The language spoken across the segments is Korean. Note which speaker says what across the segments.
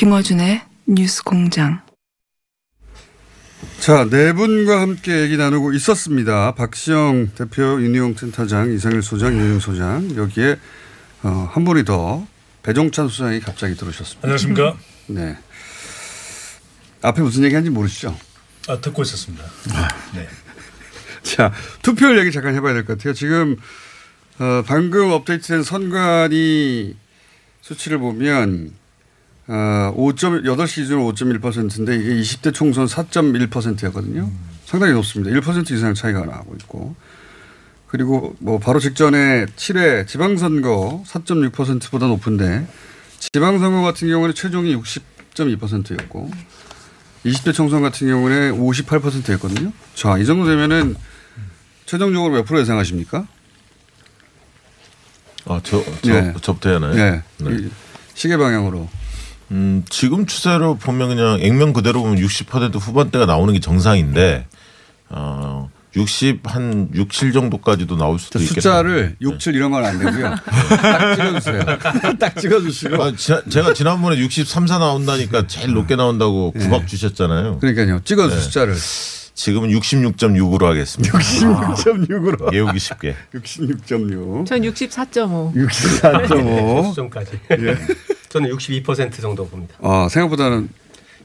Speaker 1: 김어준의 뉴스 공장.
Speaker 2: 자, 네 분과 함께 얘기 나누고 있었습니다. 박시영 대표, 윤희웅 센터장, 이상일 소장, 이은영 소장. 여기에 어, 한 분이 더 배종찬 소장이 갑자기 들어오셨습니다.
Speaker 3: 안녕하십니까?
Speaker 2: 네. 앞에 무슨 얘기하는지 모르시죠?
Speaker 3: 아, 듣고 있었습니다. 네.
Speaker 2: 자, 투표율 얘기 잠깐 해봐야 될 것 같아요. 지금 어, 방금 업데이트된 선관위 수치를 보면 어, 5점, 8시 기준으로 5.1%인데 이게 20대 총선 4.1%였거든요. 상당히 높습니다. 1% 이상 차이가 나고 있고. 그리고 뭐 바로 직전에 7회 지방선거 4.6%보다 높은데 지방선거 같은 경우는 최종이 60.2%였고 20대 총선 같은 경우는 58%였거든요. 자, 이 정도 되면은 최종적으로 몇 프로 예상하십니까?
Speaker 4: 아, 저, 저,
Speaker 2: 네.
Speaker 4: 저부터 하나요?
Speaker 2: 네. 이 시계 방향으로.
Speaker 4: 음, 지금 추세로 보면 그냥 액면 그대로 보면 60% 후반대가 나오는 게 정상인데, 어, 60, 한 6, 7 정도까지도 나올 수도 있겠다.
Speaker 2: 숫자를 6, 7 이런 건 안 되고요. 딱 찍어주세요. 딱 찍어주시고.
Speaker 4: 아, 지, 제가 지난번에 63, 4 나온다니까 제일 높게 나온다고 구박 주셨잖아요.
Speaker 2: 그러니까요. 찍어주
Speaker 4: 네.
Speaker 2: 숫자를.
Speaker 4: 지금은 66.6으로 하겠습니다.
Speaker 2: 66.6으로.
Speaker 4: 예우기 쉽게.
Speaker 2: 66.6.
Speaker 5: 전 64.5.
Speaker 2: 64.5.
Speaker 6: 수점까지.
Speaker 2: 예.
Speaker 6: 저는 62% 정도 봅니다.
Speaker 2: 아, 생각보다는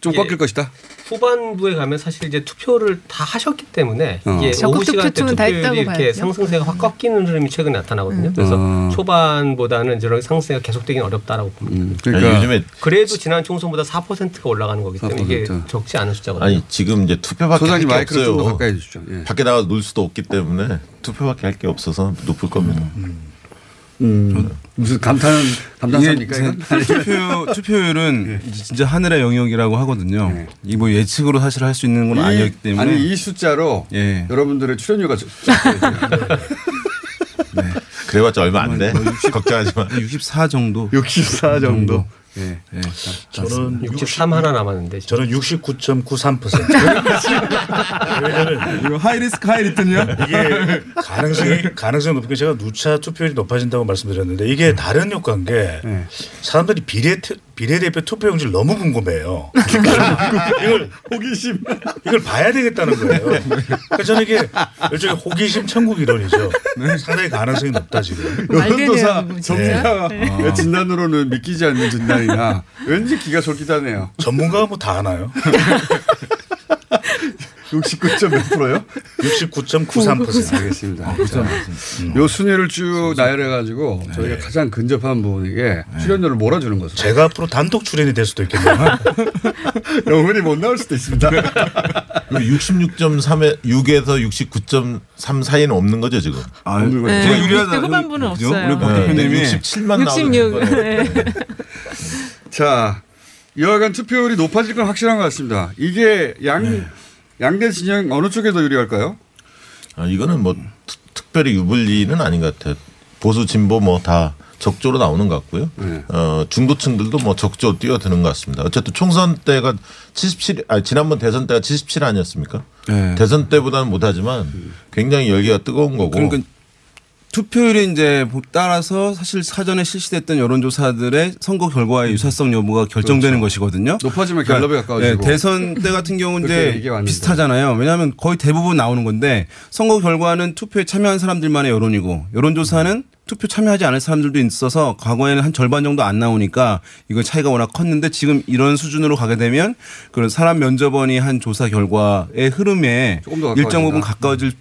Speaker 2: 좀
Speaker 6: 예.
Speaker 2: 꺾일 것이다.
Speaker 6: 후반부에 가면 사실 이제 투표를 다 하셨기 때문에
Speaker 2: 어.
Speaker 6: 이게 오후
Speaker 5: 투표층은 다
Speaker 6: 투표율이 이렇게
Speaker 5: 봐야죠.
Speaker 6: 상승세가 확 꺾이는 흐름이 최근에 나타나거든요. 그래서
Speaker 2: 어.
Speaker 6: 초반보다는 저런 상승세가 계속되기는 어렵다라고 봅니다.
Speaker 2: 음, 그러니까
Speaker 4: 요즘에
Speaker 6: 그래도 지난 총선보다 4%가 올라가는 거기 때문에 이게
Speaker 2: 4%.
Speaker 6: 적지 않은 숫자거든요.
Speaker 4: 아니, 지금 이제 투표밖에 할게
Speaker 2: 마이크를 좀더
Speaker 4: 없어요.
Speaker 2: 예.
Speaker 4: 밖에 나가 놀 수도 없기 때문에 투표밖에 할 게 없어서 높을 겁니다.
Speaker 2: 음, 무슨 감탄, 감탄사입니까?
Speaker 7: 투표 투표율은 이제 진짜 하늘의 영역이라고 하거든요. 이뭐 예측으로 사실 할 수 있는 건
Speaker 2: 이-
Speaker 7: 아니었기 때문에
Speaker 2: 아니, 이 숫자로
Speaker 7: 예.
Speaker 2: 여러분들의 출연료가 저-
Speaker 4: 그래봤자 얼마 안 돼. 걱정하지 마.
Speaker 7: 64 정도.
Speaker 2: 64 정도.
Speaker 7: 예. 예.
Speaker 3: 저는
Speaker 6: 63 하나 남았는데
Speaker 3: 저는 69.93%. 왜냐면
Speaker 7: 이거 하이리스크 하이리턴이요?
Speaker 3: 이게 가능성이 가능성이 높은 게 제가 누차 투표율이 높아진다고 말씀드렸는데 이게 다른 효과인 게 사람들이 비례 투- 비례대표 투표용지를 너무 궁금해요. 이걸
Speaker 2: 호기심.
Speaker 3: 이걸 봐야 되겠다는 거예요. 그러니까 저는 이게 일종의 호기심 천국 이론이죠. 상당히 가능성이 높다 지금.
Speaker 5: 되네요,
Speaker 2: 전문가
Speaker 5: 진짜.
Speaker 2: 진단으로는 믿기지 않는 진단이나 왠지 귀가 솔깃하네요.
Speaker 3: 전문가가 뭐다 아나요?
Speaker 2: 69.몇 프로요?
Speaker 3: 69.93%.
Speaker 2: 알겠습니다. 요 순위를 쭉 나열해가지고 저희가 가장 근접한 부분에게 출연료를 몰아주는 것으로.
Speaker 3: 제가 앞으로 단독 출연이 될 수도 있겠네요.
Speaker 2: 영원히 못 나올 수도 있습니다.
Speaker 4: 66.3에 6에서 69.3 사이는 없는 거죠 지금.
Speaker 7: 아,
Speaker 2: 없는 거죠.
Speaker 5: 네,
Speaker 7: 제가 유리하다.
Speaker 5: 60대 후반부는? 없어요.
Speaker 7: 우리 박
Speaker 4: 네,
Speaker 7: 대표님이
Speaker 4: 67만
Speaker 5: 66.
Speaker 4: 나오는 거예요.
Speaker 5: 네.
Speaker 2: 자, 여하간 투표율이 높아질 건 확실한 것 같습니다. 이게 양
Speaker 4: 네.
Speaker 2: 양대 진영 어느 쪽에 더 유리할까요?
Speaker 4: 아, 이거는 뭐 특- 특별히 유불리는 아닌 것 같아요. 보수 진보 뭐 다 적조로 나오는 것 같고요.
Speaker 2: 네.
Speaker 4: 어, 중도층들도 뭐 적조 뛰어드는 것 같습니다. 어쨌든 총선 때가 77, 아 지난번 대선 때가 77 아니었습니까?
Speaker 7: 네.
Speaker 4: 대선 때보다는 못하지만 굉장히 열기가 뜨거운 거고.
Speaker 7: 그러니까 투표율이 이제 따라서 사실 사전에 실시됐던 여론조사들의 선거 결과의 유사성 여부가 결정되는 것이거든요.
Speaker 2: 높아지면
Speaker 7: 그러니까,
Speaker 2: 갤럽에 가까워지고.
Speaker 7: 네, 대선 때 같은 경우는 이제. 비슷하잖아요. 왜냐하면 거의 대부분 나오는 건데 선거 결과는 투표에 참여한 사람들만의 여론이고 여론조사는 투표 참여하지 않을 사람들도 있어서 과거에는 한 절반 정도 안 나오니까 이거 차이가 워낙 컸는데 지금 이런 수준으로 가게 되면 그런 사람 면접원이 한 조사 결과의 흐름에
Speaker 2: 조금 더
Speaker 7: 일정 부분. 가까워질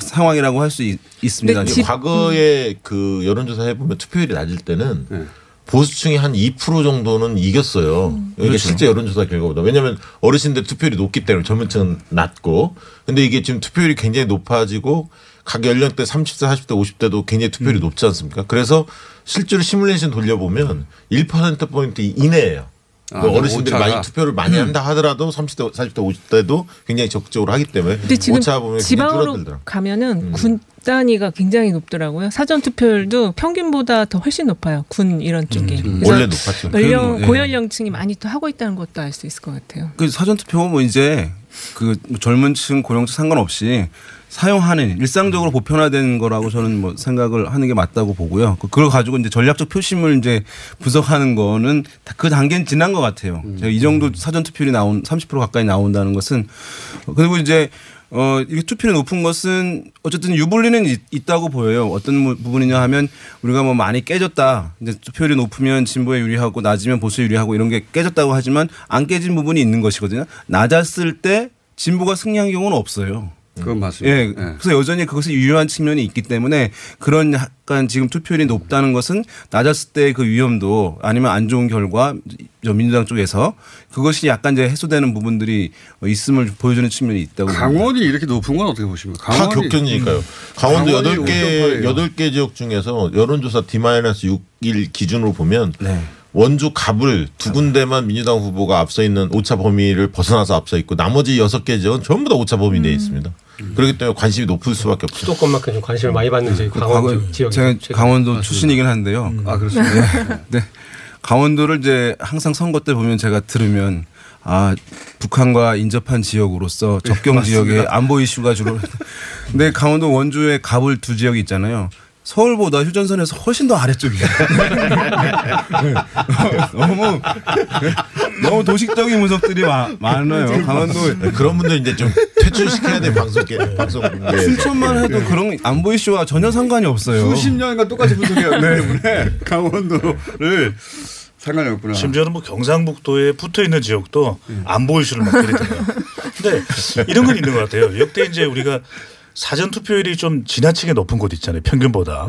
Speaker 7: 상황이라고 할 수 있습니다.
Speaker 4: 이게 과거에 그 여론조사 해보면 투표율이 낮을 때는
Speaker 2: 네.
Speaker 4: 보수층이 한 2% 정도는 이겼어요. 이게
Speaker 7: 그렇죠.
Speaker 4: 실제 여론조사 결과보다. 왜냐하면 어르신들 투표율이 높기 때문에 젊은층은 낮고. 근데 이게 지금 투표율이 굉장히 높아지고 각 연령대 30대, 40대, 50대도 굉장히 투표율이
Speaker 7: 음.
Speaker 4: 높지 않습니까? 그래서 실제로 시뮬레이션 돌려보면 1%포인트 이내예요.
Speaker 2: 아,
Speaker 4: 그 어르신들이
Speaker 2: 오차가.
Speaker 4: 많이 투표를 많이
Speaker 5: 음.
Speaker 4: 한다 하더라도 30대, 40대, 50대도 굉장히 적극적으로 하기 때문에
Speaker 5: 근데 지금
Speaker 4: 오차 보면
Speaker 5: 지방으로. 가면은
Speaker 4: 음.
Speaker 5: 군 단위가 굉장히 높더라고요. 사전 투표율도 평균보다 더 훨씬 높아요. 군 이런 쪽이.
Speaker 4: 음, 원래 높았죠.
Speaker 5: 연령
Speaker 7: 그, 예.
Speaker 5: 고연령층이 많이 또 하고 있다는 것도 알 수 있을 것 같아요.
Speaker 7: 그 사전 투표 뭐 이제 그 젊은층 고령층 상관없이 사용하는 일상적으로 보편화된 거라고 저는 뭐 생각을 하는 게 맞다고 보고요. 그- 그걸 가지고 이제 전략적 표심을 이제 분석하는 거는 다그 단계는 지난 것 같아요.
Speaker 2: 음.
Speaker 7: 제가 이 정도 사전 투표율이 나온 30% 가까이 나온다는 것은 어, 그리고 이제 어, 이게 투표율이 높은 것은 어쨌든 유불리는 있, 있다고 보여요. 어떤 부- 부분이냐 하면 우리가 뭐 많이 깨졌다. 이제 투표율이 높으면 진보에 유리하고 낮으면 보수에 유리하고 이런 게 깨졌다고 하지만 안 깨진 부분이 있는 것이거든요. 낮았을 때 진보가 승리한 경우는 없어요.
Speaker 2: 그건 맞습니다.
Speaker 7: 예. 그래서 여전히 그것이 유효한 측면이 있기 때문에 그런 약간 지금 투표율이 높다는 것은 낮았을 때 그 위험도 아니면 안 좋은 결과 저 민주당 쪽에서 그것이 약간 이제 해소되는 부분들이 있음을 보여주는 측면이 있다고.
Speaker 2: 강원이 이렇게 높은 건 어떻게 보십니까?
Speaker 4: 다
Speaker 2: 강원이-
Speaker 4: 격전이니까요.
Speaker 2: 음.
Speaker 4: 강원도 8개,
Speaker 2: 5.8이에요.
Speaker 4: 여덟 개 지역 중에서 여론조사 D-6일 기준으로 보면
Speaker 2: 네.
Speaker 4: 원주 갑을 두 군데만 민주당 후보가 앞서 있는 오차 범위를 벗어나서 앞서 있고 나머지 여섯 개 지역은 전부 다 오차 범위
Speaker 2: 음.
Speaker 4: 내에 있습니다. 그렇기 때문에 관심이 높을 수밖에 없죠.
Speaker 6: 수도권만큼 좀 관심을 많이 받는 저희 강원
Speaker 7: 과거
Speaker 6: 지역
Speaker 7: 제가 강원도 출신이긴 한데요.
Speaker 2: 아 그렇습니다.
Speaker 7: 네. 네. 강원도를 이제 항상 선거 때 보면 제가 들으면 아 북한과 인접한 지역으로서 접경
Speaker 2: 네, 맞습니다.
Speaker 7: 안보 이슈가 주로. 근데 강원도 원주에 갑을 두 지역이 있잖아요. 서울보다 휴전선에서 훨씬 더 아래쪽이에요. 너무 너무 도식적인 분석들이 마- 많아요. 강원도
Speaker 4: 네, 그런 분들 이제 좀 퇴출시켜야 돼 방송 방송
Speaker 7: 춘천만 해도 그런 안보 이슈와 전혀 상관이 없어요.
Speaker 2: 수십 년간 똑같이 분석해왔기 때문에 강원도를 상관이 없구나.
Speaker 3: 심지어는 뭐 경상북도에 붙어 있는 지역도 안보 이슈를 막 들이대요. 근데 이런 건 있는 것 같아요. 역대 이제 우리가 사전 투표율이 좀 지나치게 높은 곳 있잖아요. 평균보다.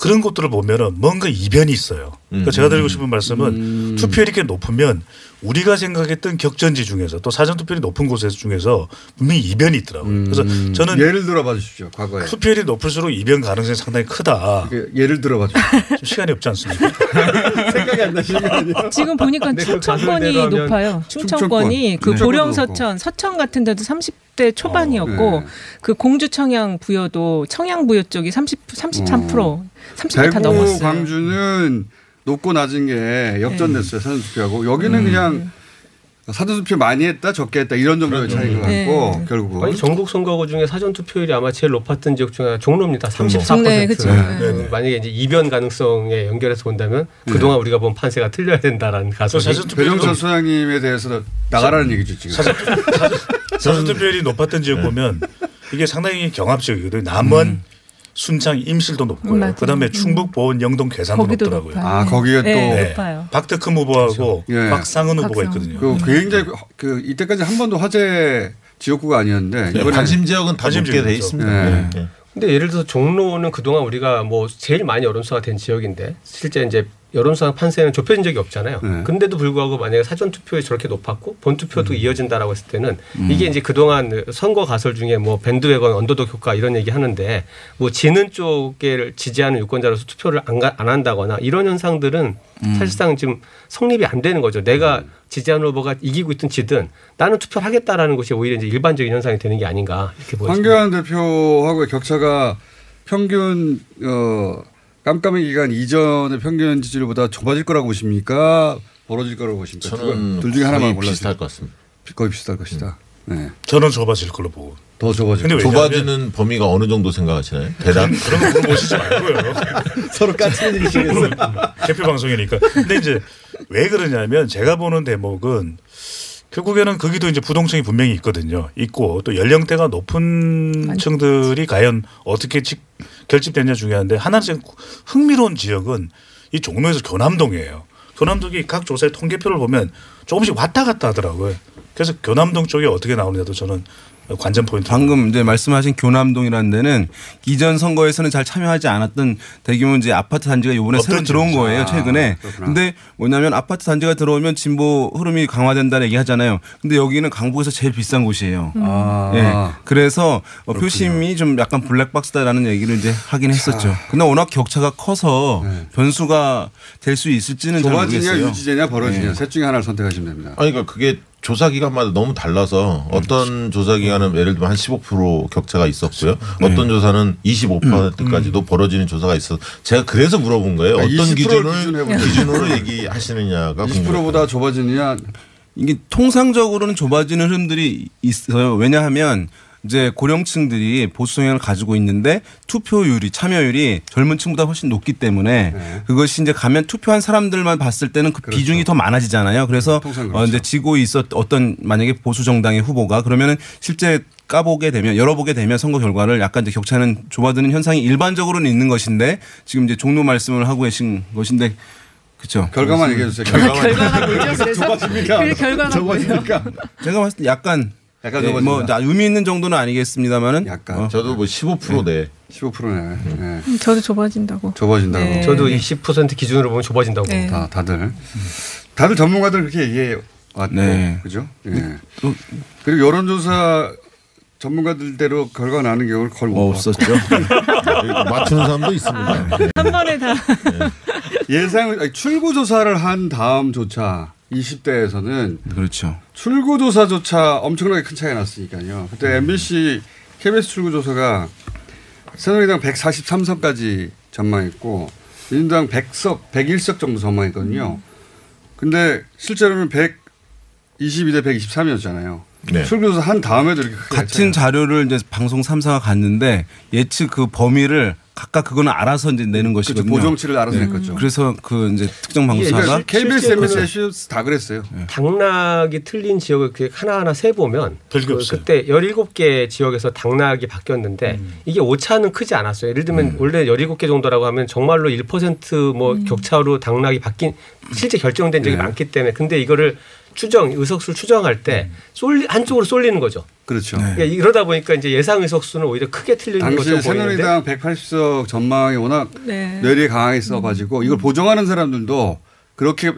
Speaker 3: 그런 것들을 보면은 뭔가 이변이 있어요. 그러니까
Speaker 4: 음.
Speaker 3: 제가 드리고 싶은 말씀은 음. 투표율이 꽤 높으면 우리가 생각했던 격전지 중에서 또 사전 투표율이 높은 곳에서 중에서 분명히 이변이 있더라고요. 음. 그래서 저는
Speaker 2: 예를 들어봐 주십시오. 과거에
Speaker 3: 투표율이 높을수록 이변 가능성이 상당히 크다.
Speaker 2: 그 예를 들어봐 주십시오.
Speaker 3: 시간이 없지 않습니까?
Speaker 2: 생각이 안 나시는 거아요
Speaker 5: 지금 보니까
Speaker 6: 네,
Speaker 5: 충청권이 높아요. 충청권이
Speaker 2: 충청권. 그
Speaker 5: 보령 서천, 서천 같은 데도 30대 초반이었고 어,
Speaker 2: 네.
Speaker 5: 그 공주 청양 부여도 청양 부여 쪽이 30 33%
Speaker 2: 어. 30m 대구,
Speaker 5: 넘었어요.
Speaker 2: 광주는 높고 낮은 게 역전됐어요. 사전투표하고 여기는
Speaker 5: 음.
Speaker 2: 그냥 사전투표 많이 했다 적게 했다 이런 정도의 그렇죠. 차이인 것 같고 결국
Speaker 6: 아니, 전국 선거구 그 중에 사전투표율이 아마 제일 높았던 지역 중에 종로입니다. 34%.
Speaker 5: 네, 그렇죠.
Speaker 6: 네. 만약에 이제 이변 가능성에 연결해서 본다면 네. 그동안 우리가 본 판세가 틀려야 된다라는 가설이
Speaker 2: 배정선 소장님에 대해서 나가라는 얘기죠 지금.
Speaker 3: 사전, 사전, 사전투표율이 높았던 지역 네. 보면 이게 상당히 경합적이거든요. 음. 남은 음. 순창, 임실도 높고요.
Speaker 5: 음, 맞아요.
Speaker 3: 그다음에
Speaker 5: 음.
Speaker 3: 충북, 보은, 영동, 괴산도 높더라고요.
Speaker 5: 높아요.
Speaker 2: 아 거기에 또
Speaker 5: 네, 높아요.
Speaker 3: 박덕흠 후보하고
Speaker 2: 예.
Speaker 3: 박상은 후보가. 있거든요.
Speaker 2: 그 굉장히 그- 그 이때까지 한 번도 화제 지역구가 아니었는데
Speaker 4: 네,
Speaker 2: 이번에
Speaker 4: 관심 지역은 다
Speaker 3: 관심
Speaker 4: 높게 돼
Speaker 3: 지역이죠.
Speaker 4: 있습니다.
Speaker 6: 근데 예를 들어서 종로는 그동안 우리가 뭐 제일 많이 여론수가 된 지역인데 실제 이제 여론수상 판세는 좁혀진 적이 없잖아요.
Speaker 2: 네.
Speaker 6: 근데도 불구하고 만약에 사전 투표에 저렇게 높았고 본
Speaker 2: 음.
Speaker 6: 투표도 이어진다라고 했을 때는 이게 이제 그동안 선거 가설 중에 뭐 밴드웨건 언더독 효과 이런 얘기 하는데 뭐 지는 쪽을 지지하는 유권자로서 투표를 안, 가- 안 한다거나 이런 현상들은
Speaker 7: 음.
Speaker 6: 사실상 지금 성립이 안 되는 거죠. 내가
Speaker 2: 음.
Speaker 6: 지지하는 후보가 이기고 있든 지든 나는 투표를 하겠다라는 것이 오히려 이제 일반적인 현상이 되는 게 아닌가 이렇게 보여집니다.
Speaker 2: 황교안 대표하고의 격차가 평균 어 깜깜이 기간 이전의 평균 지지율보다 좁아질 거라고 보십니까? 벌어질 거라고 보십니까?
Speaker 4: 저는
Speaker 2: 둘 중에 하나만 골라주세요.
Speaker 4: 비슷할 것 같습니다.
Speaker 2: 거의 비슷할 것이다. 네.
Speaker 3: 저는 좁아질 걸로 보고.
Speaker 2: 더 좁아질
Speaker 3: 근데
Speaker 4: 좁아지는 범위가 어느 정도 생각하시나요? 대략
Speaker 3: 그런 거 물어보시지 말고요.
Speaker 2: 서로 까치는 일이시겠어요.
Speaker 3: 개표 방송이니까. 근데 이제 왜 그러냐면 제가 보는 대목은 결국에는 거기도 이제 부동층이 분명히 있거든요. 있고 또 연령대가 높은 층들이 과연 어떻게 직- 결집되냐 중요한데 하나 좀 흥미로운 지역은 이 종로에서 교남동이에요. 교남동이 각 조사의 통계표를 보면 조금씩 왔다 갔다 하더라고요. 그래서 교남동 쪽이 어떻게 나오느냐도 저는 관전 포인트.
Speaker 7: 방금 이제 말씀하신 교남동이라는 데는 이전 선거에서는 잘 참여하지 않았던 대규모 이제 아파트 단지가 이번에 새로 들어온 거예요 최근에.
Speaker 2: 그렇구나.
Speaker 7: 근데 뭐냐면 아파트 단지가 들어오면 진보 흐름이 강화된다는 얘기 하잖아요. 근데 여기는 강북에서 제일 비싼 곳이에요.
Speaker 2: 아.
Speaker 7: 예. 그래서 어, 표심이 좀 약간 블랙박스다라는 얘기를 이제 하긴 했었죠. 근데 워낙 격차가 커서 변수가 될 수 있을지는 잘
Speaker 2: 좁아지냐
Speaker 7: 모르겠어요.
Speaker 2: 유지되냐 벌어지냐
Speaker 7: 네.
Speaker 2: 셋 중에 하나를 선택하시면 됩니다.
Speaker 4: 아니 그러니까 그게 조사 기간마다 너무 달라서 어떤 조사 기간은 예를 들면 한 15% 격차가 있었고요. 어떤 조사는 25%까지도 벌어지는 조사가 있어서 제가 그래서 물어본 거예요.
Speaker 2: 그러니까
Speaker 4: 어떤
Speaker 2: 20%를
Speaker 4: 기준을
Speaker 2: 기준으로
Speaker 4: 기준으로 얘기하시느냐가
Speaker 2: 20%보다 좁아지느냐
Speaker 7: 이게 통상적으로는 좁아지는 흐름들이 있어요. 왜냐하면 이제 고령층들이 보수 성향을 가지고 있는데 투표율이 참여율이 젊은 층보다 훨씬 높기 때문에
Speaker 2: 네.
Speaker 7: 그것이 이제 가면 투표한 사람들만 봤을 때는 그 비중이 더 많아지잖아요. 그래서
Speaker 2: 그렇죠. 통상
Speaker 7: 어 이제 지고 있었 어떤 만약에 보수 정당의 후보가 그러면은 실제 까보게 되면 열어보게 되면 선거 결과를 약간 이제 격차는 좁아드는 현상이 일반적으로는 있는 것인데 지금 이제 종로 말씀을 하고 계신 것인데 그렇죠.
Speaker 2: 결과만 얘기해 주세요.
Speaker 5: 결과가 뭐죠? 그래서
Speaker 2: 좁아집니까?
Speaker 5: 그 결과가 뭐예요?
Speaker 2: 좁아집니까?
Speaker 7: 제가 봤을 때 약간
Speaker 2: 약간
Speaker 7: 예,
Speaker 2: 좁아진다.
Speaker 7: 뭐 자, 의미 있는 정도는 아니겠습니다만은
Speaker 2: 약간
Speaker 4: 저도 뭐 15%네.
Speaker 2: 15%네. 네.
Speaker 5: 음, 저도 좁아진다고.
Speaker 2: 좁아진다고.
Speaker 5: 네.
Speaker 6: 저도 20% 기준으로 보면 좁아진다고
Speaker 5: 네.
Speaker 6: 다
Speaker 2: 다들 다들 전문가들 그렇게 얘기해 왔고
Speaker 7: 네.
Speaker 2: 그죠? 예. 그리고 여론조사 전문가들대로 결과 나는 경우를 거의 못 봤고.
Speaker 7: 없었죠.
Speaker 4: 맞추는 사람도 있습니다.
Speaker 5: 한 번에 다.
Speaker 2: 예상 아니, 출구 조사를 한 다음조차 20대에서는
Speaker 7: 그렇죠.
Speaker 2: 출구 조사조차 엄청나게 큰 차이가 났으니까요. 그때 MBC KBS 출구 조사가 새누리당 143석까지 전망했고 민주당 100석, 101석 정도 전망했거든요. 근데 실제로는 122대 123이었잖아요.
Speaker 4: 네.
Speaker 2: 출구조사 한 다음에도 이렇게
Speaker 7: 같은 자료를 이제 방송 3사가 갔는데 예측 그 범위를 각각 그거는 알아서 이제 내는 것이거든요.
Speaker 2: 그렇죠. 보정치를 알아서 냈겠죠.
Speaker 7: 그래서 그 이제 특정 방송사가
Speaker 6: 그러니까
Speaker 2: KBS, MBC, 다 그랬어요.
Speaker 6: 당락이 틀린 지역을 이렇게 하나하나 세 보면 그. 그때 17개 지역에서 당락이 바뀌었는데 이게 오차는 크지 않았어요. 예를 들면 원래 17개 정도라고 하면 정말로 1%뭐 격차로 당락이 바뀐 실제 결정된 적이
Speaker 2: 네.
Speaker 6: 많기 때문에 근데 이거를 추정 의석수를 추정할 때 쏠리 한쪽으로 쏠리는 거죠.
Speaker 2: 그렇죠.
Speaker 6: 그러니까 이러다 보니까 이제 예상 의석수는 오히려 크게 틀리는 것처럼 보이는데
Speaker 2: 새누리당 180석 전망이 워낙
Speaker 5: 네.
Speaker 2: 뇌리에 강하게 있어가지고 이걸 보정하는 사람들도 그렇게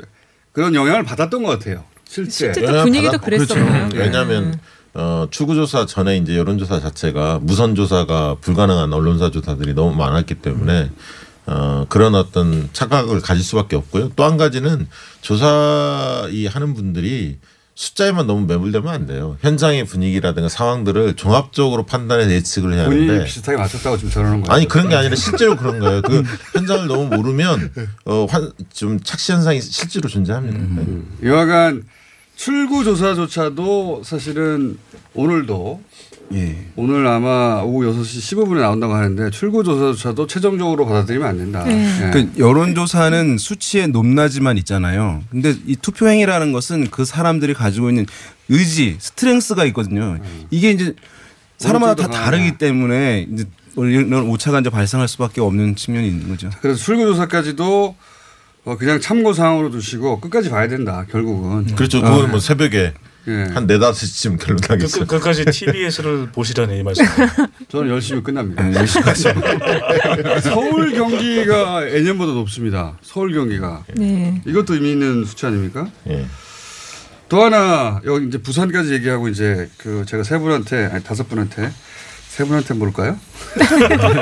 Speaker 2: 그런 영향을 받았던 것 같아요. 실제.
Speaker 5: 실제 또 분위기도 그랬었나요?
Speaker 4: 네. 그렇죠. 왜냐하면 어, 추구조사 전에 이제 여론조사 자체가 무선조사가 불가능한 언론사 조사들이 너무 많았기 때문에 어, 그런 어떤 착각을 가질 수밖에 없고요. 또 한 가지는 조사 이 하는 분들이 숫자에만 너무 매몰되면 안 돼요. 현장의 분위기라든가 상황들을 종합적으로 판단해서 예측을 해야 하는데
Speaker 2: 비슷하게 맞췄다고 지금 저러는 거예요.
Speaker 4: 아니 그런 게 아니라 실제로 그런 거예요. 그 현장을 너무 모르면 어, 환, 좀 착시 현상이 실제로 존재합니다.
Speaker 2: 음. 여하간 출구 조사조차도 사실은 오늘도
Speaker 7: 예.
Speaker 2: 오늘 아마 오후 6시 15분에 나온다고 하는데 출구 조사조차도 최종적으로 받아들이면 안 된다. 예.
Speaker 7: 그 여론조사는 수치의 높낮이만 있잖아요. 근데 이 투표행위라는 것은 그 사람들이 가지고 있는 의지, 스트렝스가 있거든요. 이게 이제 사람마다 다 다르기 때문에 이제 이런 오차가 이제 발생할 수밖에 없는 측면이 있는 거죠.
Speaker 2: 그래서 출구조사까지도 어, 그냥 참고사항으로 두시고 끝까지 봐야 된다. 결국은.
Speaker 4: 그렇죠. 그거는 뭐 새벽에
Speaker 2: 예.
Speaker 4: 한 네다섯 시쯤 결론
Speaker 3: 그,
Speaker 4: 나겠어요.
Speaker 3: 그, 끝까지 TBS를 보시라는 이 말씀.
Speaker 2: 저는 열심히 끝납니다.
Speaker 7: 네, 열심히
Speaker 2: 서울 경기가 예년보다 높습니다. 서울 경기가.
Speaker 5: 네.
Speaker 2: 이것도 의미 있는 수치 아닙니까?
Speaker 4: 예.
Speaker 2: 또 하나 여기 이제 부산까지 얘기하고 이제 그 제가 세 분한테 아니 다섯 분한테 세 분한테 물을까요?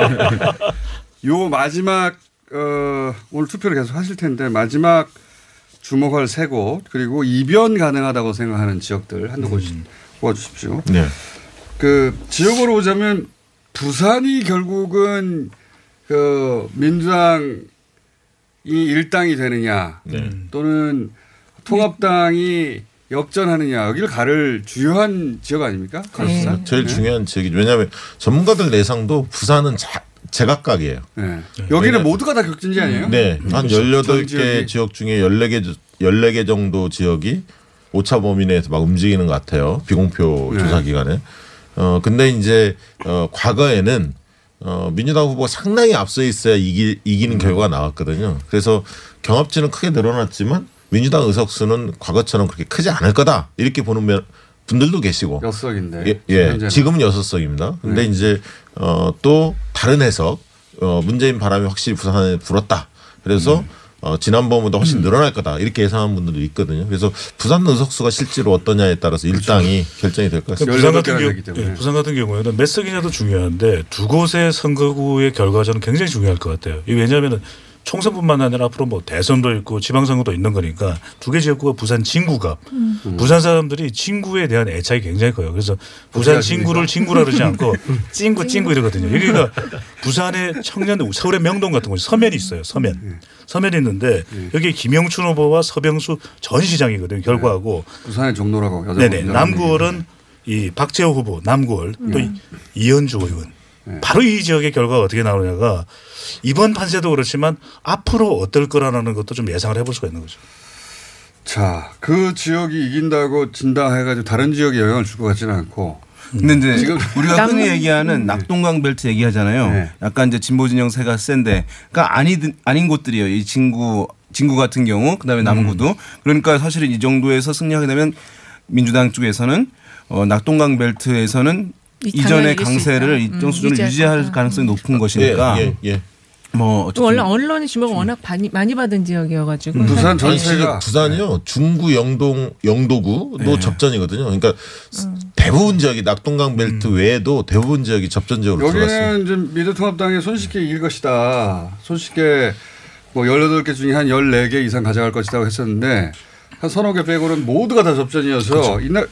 Speaker 2: 요 마지막 어, 오늘 투표를 계속 하실 텐데 마지막 주목할 세 곳 그리고 이변 가능하다고 생각하는 지역들 한두 곳 뽑아주십시오.
Speaker 4: 네.
Speaker 2: 그 지역으로 보자면 부산이 결국은 그 민주당이 일당이 되느냐
Speaker 4: 네.
Speaker 2: 또는 통합당이 역전하느냐 여기를 가를 주요한 지역 아닙니까? 가로수산?
Speaker 4: 네. 제일 중요한 지역이죠. 왜냐하면 전문가들 내상도 부산은 자, 제각각이에요.
Speaker 2: 네. 여기는 모두가 다 격전지 아니에요?
Speaker 4: 네.
Speaker 2: 한전
Speaker 4: 18개
Speaker 2: 지역이.
Speaker 4: 지역 중에 14개, 14개 정도 지역이 오차 범위 내에서 막 움직이는 것 같아요. 비공표
Speaker 2: 네.
Speaker 4: 조사 기간에. 어, 근데 이제, 어, 과거에는 어, 민주당 후보가 상당히 앞서 있어야 이기, 이기는 결과가 나왔거든요. 그래서 경합치는 크게 늘어났지만 민주당 의석수는 과거처럼 그렇게 크지 않을 거다. 이렇게 보는 면- 분들도 계시고.
Speaker 2: 몇 석인데?
Speaker 4: 예, 예. 지금은 여섯 석입니다. 근데
Speaker 2: 네.
Speaker 4: 이제 어, 또 다른 해석, 어, 문재인 바람이 확실히 부산에 불었다. 그래서
Speaker 2: 음.
Speaker 4: 어, 지난번보다 훨씬 늘어날 거다. 이렇게 예상한 분들도 있거든요. 그래서 부산 의석수가 실제로 어떠냐에 따라서 일당이 결정이 될 것 같습니다.
Speaker 3: 부산 같은 경우 예, 부산 같은 경우에는 몇 석이냐도 중요한데 두 곳의 선거구의 결과가 저는 굉장히 중요할 것 같아요. 이 왜냐하면 총선뿐만 아니라 앞으로 뭐 대선도 있고 지방선거도 있는 거니까 두 개 지역구가 부산 진구갑.
Speaker 8: 음.
Speaker 3: 부산 사람들이 친구에 대한 애착이 굉장히 커요. 그래서 부산
Speaker 2: 어떻게
Speaker 3: 친구를? 친구라 그러지 않고 찐구 찐구 이러거든요. 여기가 부산의 청년 서울의 명동 같은 곳이 서면이 있어요. 서면. 서면이 있는데 여기 김영춘 후보와 서병수 전 시장이거든요. 결과하고
Speaker 2: 부산의 종로라고
Speaker 3: 네네 남구월은 이 박재호 후보 남구월 또
Speaker 2: 네.
Speaker 3: 이현주 의원 바로 이 지역의 결과가 어떻게 나오냐가 이번 판세도 그렇지만 앞으로 어떨 거라는 것도 좀 예상을 해볼 수가 있는 거죠.
Speaker 2: 자, 그 지역이 이긴다고 진단해가지고 다른 지역에 영향을 줄 것 같지는 않고.
Speaker 7: 근데 이제
Speaker 2: 지금
Speaker 7: 우리가 흔히
Speaker 2: 남-
Speaker 7: 얘기하는 낙동강 벨트 얘기하잖아요.
Speaker 2: 네.
Speaker 7: 약간 이제 진보 진영 세가 센데, 그러니까 아니 아닌 곳들이에요. 이 진구 진구 같은 경우, 그다음에 남구도. 그러니까 사실은 이 정도에서 승리하게 되면 민주당 쪽에서는 어, 낙동강 벨트에서는
Speaker 5: 이
Speaker 7: 이전의 강세를. 일정
Speaker 5: 음,
Speaker 7: 수준을
Speaker 5: 유지할
Speaker 7: 유지할. 가능성이 높은 것이니까.
Speaker 4: 예, 예.
Speaker 5: 뭐또
Speaker 7: 어쨌든
Speaker 5: 원래 언론의 주목을 워낙 많이, 많이 받은 지역이어가지고
Speaker 4: 아니, 지금 부산이요 중구 영동 영도구도 접전이거든요. 그러니까 대부분 지역이 낙동강 벨트 외에도 대부분 지역이 접전 지역으로 들어갔습니다.
Speaker 2: 여기는 좀 미래통합당이 손쉽게 이길 것이다. 손쉽게 뭐 18개 중에 한 14개 이상 가져갈 것이라고 했었는데 한 서너 개 빼고는 모두가 다 접전이어서 이날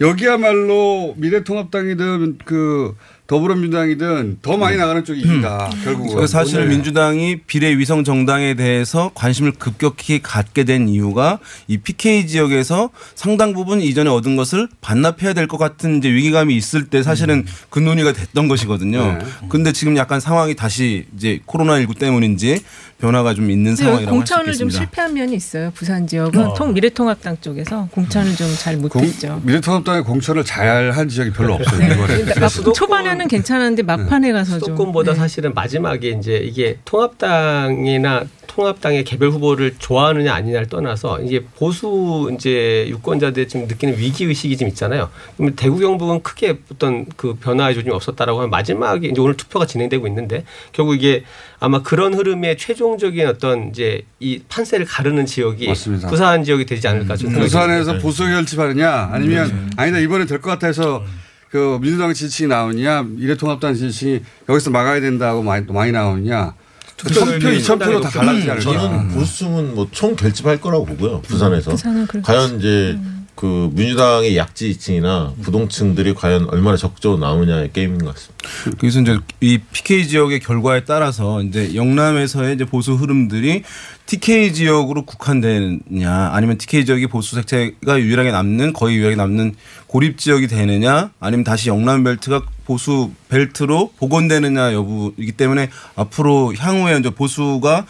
Speaker 2: 여기야말로 미래통합당이든 그 더불어민주당이든 더 많이 나가는 쪽이 이긴다. 결국은.
Speaker 7: 그래서 사실
Speaker 2: 오늘.
Speaker 7: 민주당이 비례 위성 정당에 대해서 관심을 급격히 갖게 된 이유가 이 PK 지역에서 상당 부분 이전에 얻은 것을 반납해야 될 것 같은 이제 위기감이 있을 때 사실은 그 논의가 됐던 것이거든요.
Speaker 5: 네.
Speaker 7: 근데 지금 약간 상황이 다시 이제 코로나 19 때문인지 변화가 좀 있는 상황이라고 할수
Speaker 5: 공천을 좀
Speaker 7: 있겠습니다.
Speaker 5: 실패한 면이 있어요. 부산 지역은
Speaker 2: 어.
Speaker 5: 통 미래통합당 쪽에서 공천을 좀잘
Speaker 2: 공-
Speaker 5: 못했죠.
Speaker 2: 미래통합당의 공천을 잘 한 지역이 별로 없어요. 이번에.
Speaker 5: 그러니까 막 초반에는 괜찮았는데 막판에 가서 좀
Speaker 6: 수도권보다 사실은 마지막에 이제 이게 통합당이나 통합당의 개별 후보를 좋아하느냐 아니냐를 떠나서 이게 보수 이제 유권자들 좀 느끼는 위기 의식이 좀 있잖아요. 그러면 대구 경북은 크게 어떤 그 변화의 조짐이 없었다라고 하면 마지막에 이제 오늘 투표가 진행되고 있는데 결국 이게 아마 그런 흐름의 최종적인 어떤 이제 이 판세를 가르는 지역이
Speaker 2: 맞습니다.
Speaker 6: 부산 지역이 되지 않을까 좀 생각이
Speaker 2: 부산에서. 보수 결집하느냐 아니면 아니다 이번에 될 것 같아서 그 민주당 지지층이 나오느냐 미래통합당 지지층이 여기서 막아야 된다고 많이, 또 많이 나오느냐
Speaker 4: 투표율이
Speaker 2: 1000표, 2000표로 다 갈라지지 않을까.
Speaker 4: 저는 보수층은 뭐 총 결집할 거라고 보고요. 부산에서.
Speaker 5: 부산은 그렇겠지.
Speaker 4: 과연 이제 그 민주당의 약지층이나 부동층들이 과연 얼마나 적극적으로 나오느냐의 게임인 것 같습니다.
Speaker 7: 그래서 이제 이 PK 지역의 결과에 따라서 이제 영남에서의 이제 보수 흐름들이 TK 지역으로 국한되느냐 아니면 TK 지역이 보수 색채가 유일하게 남는 거의 유일하게 남는 고립 지역이 되느냐 아니면 다시 영남 벨트가 보수 벨트로 복원되느냐 여부이기 때문에 앞으로 향후에 이제 보수가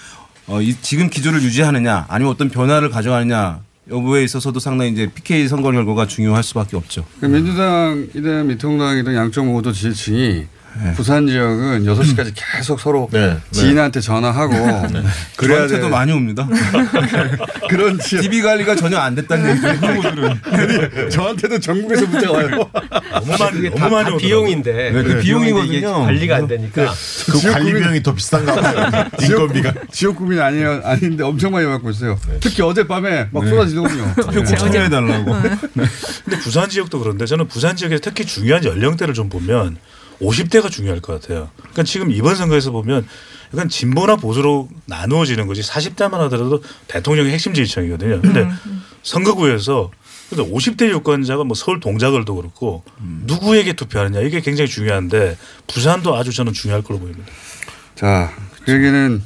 Speaker 7: 어, 이 지금 기조를 유지하느냐 아니면 어떤 변화를 가져가느냐 여부에 있어서도 상당히 이제 PK 선거 결과가 중요할 수밖에 없죠.
Speaker 2: 그 민주당이든 미통당이든 양쪽 모두 지지층이 부산 지역은 6시까지 계속 서로 지인한테 전화하고 그래야
Speaker 7: 저한테도
Speaker 2: 돼.
Speaker 7: 많이 옵니다.
Speaker 2: 그런 지역.
Speaker 7: TV 관리가 전혀 안 됐다는 얘기죠. 후보들은.
Speaker 2: 저한테도 전국에서 문자가 와요.
Speaker 6: 너무 많이 다, 다 비용인데
Speaker 7: 네,
Speaker 6: 그그
Speaker 7: 비용이거든요.
Speaker 6: 관리가 안 되니까
Speaker 4: 그 관리 비용이 더 비싼가 봐요. 인건비가.
Speaker 2: 지역 구민 아니 아닌데 엄청 많이 받고 있어요. 특히 어젯밤에 막
Speaker 7: 네.
Speaker 2: 쏟아지더군요.
Speaker 7: 투표 꼭 참여해 달라고.
Speaker 3: 근데 부산 지역도 그런데 저는 부산 지역에서 특히 중요한 연령대를 좀 보면 50대가 중요할 것 같아요. 그러니까 지금 이번 선거에서 보면 약간 진보나 보수로 나누어지는 것이 40대만 하더라도 대통령의 핵심 지지층이거든요. 근데
Speaker 5: 음.
Speaker 3: 선거구에서 근데 50대 유권자가 뭐 서울 동작을도 그렇고 누구에게 투표하느냐 이게 굉장히 중요한데 부산도 아주 저는 중요할 걸로 보입니다.
Speaker 2: 자, 그 얘기는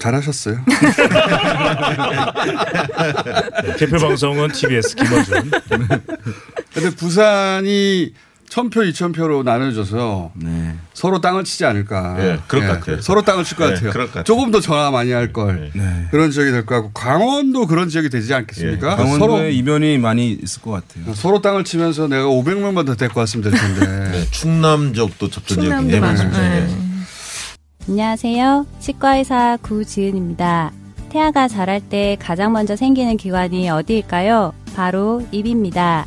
Speaker 2: 잘하셨어요.
Speaker 3: 네, 개표 방송은 TBS 김어준.
Speaker 2: 근데 부산이 천표, 이천표로 나눠져서 서로 땅을 치지 않을까.
Speaker 4: 예, 그럴 것 같아요.
Speaker 2: 서로 땅을 칠것
Speaker 4: 네,
Speaker 2: 같아요.
Speaker 4: 그럴 것 같아요.
Speaker 2: 조금 더 전화 많이 할 걸.
Speaker 7: 네.
Speaker 2: 그런 지역이 될 것 같고 강원도 그런 지역이 되지 않겠습니까?
Speaker 7: 강원도에
Speaker 2: 서로
Speaker 7: 이변이 많이 있을 것 같아요.
Speaker 2: 서로 땅을 치면서 내가 500명만 더 데리고 왔으면 될 텐데.
Speaker 4: 네, 충남 지역도 접전 지역이
Speaker 5: 많아요.
Speaker 4: 많습니다.
Speaker 5: 네.
Speaker 4: 예.
Speaker 8: 안녕하세요. 치과의사 구지은입니다. 태아가 자랄 때 가장 먼저 생기는 기관이 어디일까요? 바로 입입니다.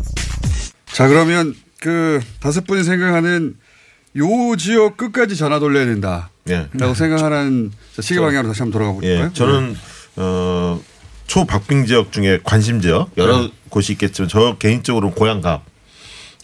Speaker 2: 자 그러면 그 다섯 분이 생각하는 요 지역 끝까지 전화 돌려야 된다.
Speaker 4: 예.
Speaker 2: 라고 생각하는 자, 시계 방향으로 다시 한번 돌아가 볼까요?
Speaker 4: 예, 저는 어, 초박빙 지역 중에 관심 지역 여러
Speaker 2: 네.
Speaker 4: 곳이 있겠지만 저 개인적으로 고향갑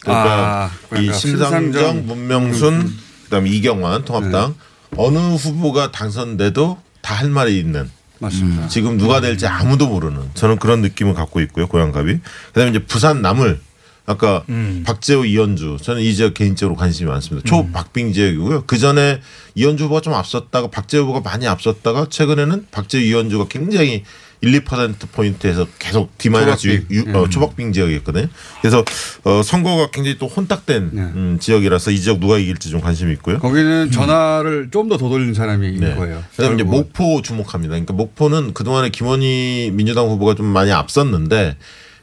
Speaker 4: 그러니까
Speaker 2: 아,
Speaker 4: 이
Speaker 2: 고향갑.
Speaker 4: 심상정,
Speaker 2: 심상정,
Speaker 4: 문명순 그다음에 이경환 통합당
Speaker 2: 네.
Speaker 4: 어느 후보가 당선돼도 다 할 말이 있는
Speaker 2: 맞습니다.
Speaker 4: 지금 누가 될지 아무도 모르는 저는 그런 느낌을 갖고 있고요 고향갑이 그다음에 이제 부산 남을 아까 박재호 이현주 저는 이 지역 개인적으로 관심이 많습니다. 초박빙 지역이고요. 그 전에 이현주 후보가 좀 앞섰다가 박재호 후보가 많이 앞섰다가 최근에는 박재호 이현주가 굉장히 1, 2% 포인트에서 계속 디마이너스 어, 초박빙 지역이었거든요. 그래서 어, 선거가 굉장히 또 혼탁된 음, 지역이라서 이 지역 누가 이길지 좀 관심이 있고요.
Speaker 2: 거기는 전화를 좀더더 돌리는 사람이
Speaker 4: 네.
Speaker 2: 일 거예요.
Speaker 4: 그다음에 이제. 목포 주목합니다. 그러니까 목포는 그동안에 김원희 민주당 후보가 좀 많이 앞섰는데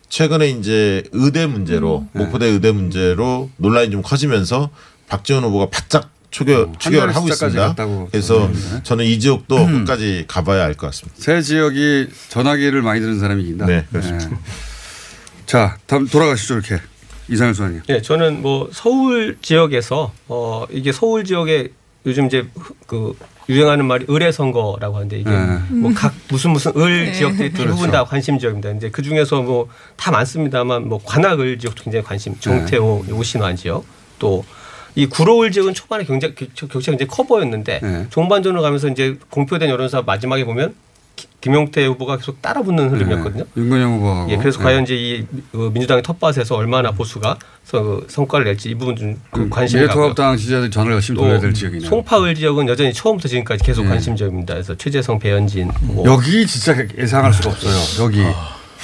Speaker 4: 최근에 이제 의대 문제로
Speaker 2: 네.
Speaker 4: 목포대 의대 문제로 논란이 좀 커지면서 박지원 후보가 바짝 추격, 추격을
Speaker 2: 어, 한달
Speaker 4: 하고 있습니다.
Speaker 2: 갔다고
Speaker 4: 그래서
Speaker 2: 들었는데.
Speaker 4: 저는 이 지역도 끝까지 가봐야 알 것 같습니다.
Speaker 2: 새 지역이 전화기를 많이 드는 사람이 이긴다.
Speaker 4: 네, 그렇습니다.
Speaker 2: 자, 다음 돌아가시죠 이렇게 이상현 수장님.
Speaker 6: 예, 저는 뭐 서울 지역에서 어 이게 서울 지역에 요즘 이제 그 유행하는 말이 의뢰 선거라고 하는데 이게
Speaker 2: 네.
Speaker 6: 뭐각 무슨 무슨 을
Speaker 5: 네.
Speaker 6: 지역들이 대부분
Speaker 2: 그렇죠.
Speaker 6: 다 관심 지역입니다. 이제 그 중에서 뭐 다 많습니다만 뭐 관악을 지역도 굉장히 관심, 정태호, 오신환 지역 또 이 구로을 지역은 초반에 경제 격차가 굉장히 커 보였는데
Speaker 2: 네.
Speaker 6: 종반전으로 가면서 이제 공표된 여론조사 마지막에 보면 기- 김용태 후보가 계속 따라붙는 흐름이었거든요.
Speaker 2: 네. 윤건영 후보하고.
Speaker 6: 예, 그래서
Speaker 2: 네.
Speaker 6: 과연 이제 이 어, 민주당의 텃밭에서 얼마나 보수가 성과를 낼지 이 부분 좀 그 관심이 가고요.
Speaker 2: 미래통합당 지지자들이 전화를 열심히 돌려야 될 지역이네요.
Speaker 6: 송파을 지역은 여전히 처음부터 지금까지 계속
Speaker 2: 네.
Speaker 6: 관심 지역입니다. 그래서 최재성, 배현진 뭐
Speaker 2: 여기 진짜 예상할 수가 없어요. 여기.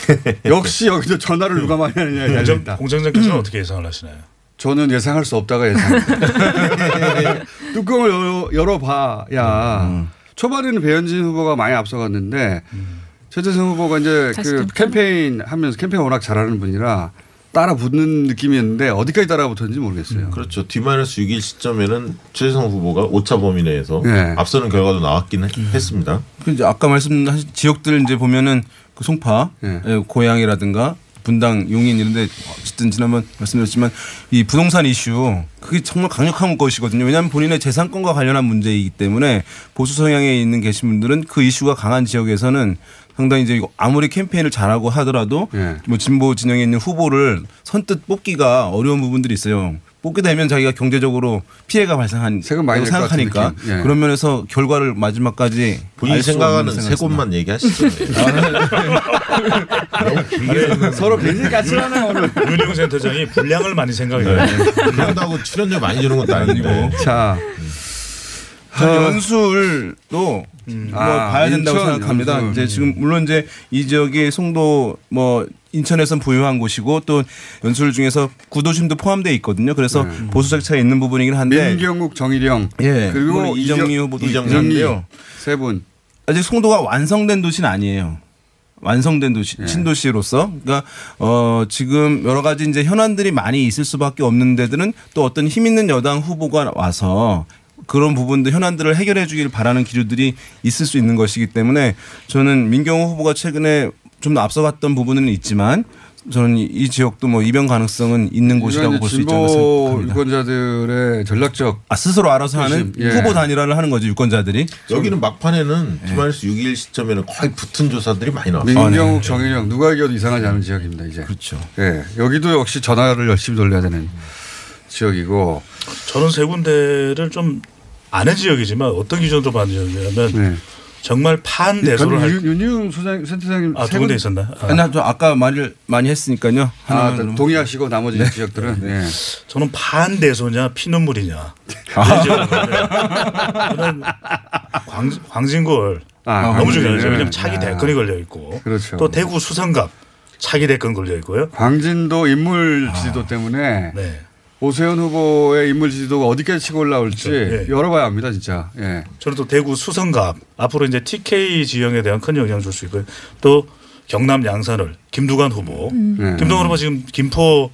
Speaker 2: 역시 여기도 전화를 누가 많이 하느냐에 달려있다.
Speaker 3: 공장장께서는 어떻게 예상을 하시나요?
Speaker 2: 저는 예상할 수 없다가 예상. 뚜껑을 열어, 열어봐야 초반에는 배현진 후보가 많이 앞서갔는데 최재성 후보가 이제
Speaker 5: 그좀
Speaker 2: 캠페인 하면서 캠페인 워낙 잘하는 분이라 따라 붙는 느낌이었는데 어디까지 따라 붙었는지 모르겠어요.
Speaker 4: 그렇죠. 디마이너스 6일 시점에는 최재성 후보가 오차 범위 내에서
Speaker 2: 네.
Speaker 4: 앞서는 결과도 나왔긴 했- 했습니다.
Speaker 7: 그 이제 아까 말씀하신 지역들 이제 보면은 그 송파,
Speaker 2: 네.
Speaker 7: 예, 고양이라든가 분당, 용인 이런데 어쨌든 지난번 말씀드렸지만 이 부동산 이슈 그게 정말 강력한 것이거든요. 왜냐하면 본인의 재산권과 관련한 문제이기 때문에 보수 성향에 있는 계신 분들은 그 이슈가 강한 지역에서는 상당히 이제 아무리 캠페인을 잘하고 하더라도
Speaker 2: 네.
Speaker 7: 뭐 진보 진영에 있는 후보를 선뜻 뽑기가 어려운 부분들이 있어요. 뽑게 되면 자기가 경제적으로 피해가 발생한
Speaker 2: 세금 많이
Speaker 7: 생각하니까.
Speaker 2: 예.
Speaker 7: 그런 면에서 결과를 마지막까지
Speaker 4: 본인이
Speaker 7: 알수
Speaker 4: 생각하는 세 곳만 얘기하시죠.
Speaker 2: 서로 괜히 까칠하네 오늘.
Speaker 3: 윤영 센터장이 분량을 많이 생각해요.
Speaker 4: 그런다고 출연료 많이 주는 것도 아니고.
Speaker 2: 자,
Speaker 7: 저 연술도 뭐
Speaker 2: 아,
Speaker 7: 봐야 된다고
Speaker 2: 인천
Speaker 7: 생각합니다.
Speaker 2: 연술.
Speaker 7: 이제 지금 물론 이제 이 지역이 송도 뭐 인천에선 보유한 곳이고 또 연술 중에서 구도심도 포함되어 있거든요. 그래서 보수 정책가 있는 부분이긴 한데
Speaker 2: 민경욱, 정일영,
Speaker 7: 예
Speaker 2: 그리고
Speaker 7: 이정미
Speaker 2: 이정-
Speaker 7: 후보도
Speaker 2: 이정미
Speaker 7: 있는데요.
Speaker 2: 세 분.
Speaker 7: 아직 송도가 완성된 도시는 아니에요. 완성된 도시
Speaker 2: 예.
Speaker 7: 신도시로서 그러니까 어 지금 여러 가지 이제 현안들이 많이 있을 수밖에 없는 데들은 또 어떤 힘 있는 여당 후보가 와서 그런 부분들 현안들을 해결해 주길 바라는 기류들이 있을 수 있는 것이기 때문에 저는 민경호 후보가 최근에 좀더 앞서갔던 부분은 있지만 저는 이- 이 지역도 뭐 이변 가능성은 있는 곳이라고 볼 수 있지 않나 생각합니다.
Speaker 2: 유권자들의 전략적
Speaker 7: 아, 스스로 알아서 하는
Speaker 2: 예.
Speaker 7: 후보 단일화를 하는 거죠 유권자들이.
Speaker 4: 여기는 막판에는 주말수 6일 시점에는 거의 붙은 조사들이 많이 나왔어요.
Speaker 2: 민경욱, 정일영 누가 이겨도 이상하지 않은 지역입니다. 이제.
Speaker 7: 그렇죠.
Speaker 2: 예, 여기도 역시 전화를 열심히 돌려야 되는 지역이고.
Speaker 3: 저는 세 군데를 좀 아는 지역이지만 어떤 기준으로 봤냐면 정말 판 대소를 할
Speaker 2: 윤윤 소장 센터장님
Speaker 3: 아, 세두 군데
Speaker 2: 분-
Speaker 3: 있었나? 아.
Speaker 7: 나저 아까 말을 많이 했으니까요.
Speaker 2: 아, 동의하시고 나머지
Speaker 7: 네.
Speaker 2: 지역들은 예.
Speaker 3: 저는 판 대소냐 피눈물이냐.
Speaker 2: 아.
Speaker 3: 저는 광, 광진골
Speaker 2: 아,
Speaker 3: 너무
Speaker 2: 광진.
Speaker 3: 중요하죠. 왜냐하면
Speaker 2: 네.
Speaker 3: 차기
Speaker 2: 아.
Speaker 3: 대권이 걸려 있고
Speaker 2: 그렇죠.
Speaker 3: 또 대구 수성갑 차기 대권 걸려 있고요.
Speaker 2: 광진도 인물 지지도 때문에 오세훈 후보의 인물 지지도가 어디까지 치고 올라올지
Speaker 3: 그렇죠. 예.
Speaker 2: 열어봐야 합니다, 진짜. 예.
Speaker 3: 저는 또 대구 수성갑 앞으로 이제 TK 지형에 대한 큰 영향 을 줄 수 있고요. 또 경남 양산을 김두관 후보.
Speaker 2: 음. 네.
Speaker 3: 김두관 후보 지금 김포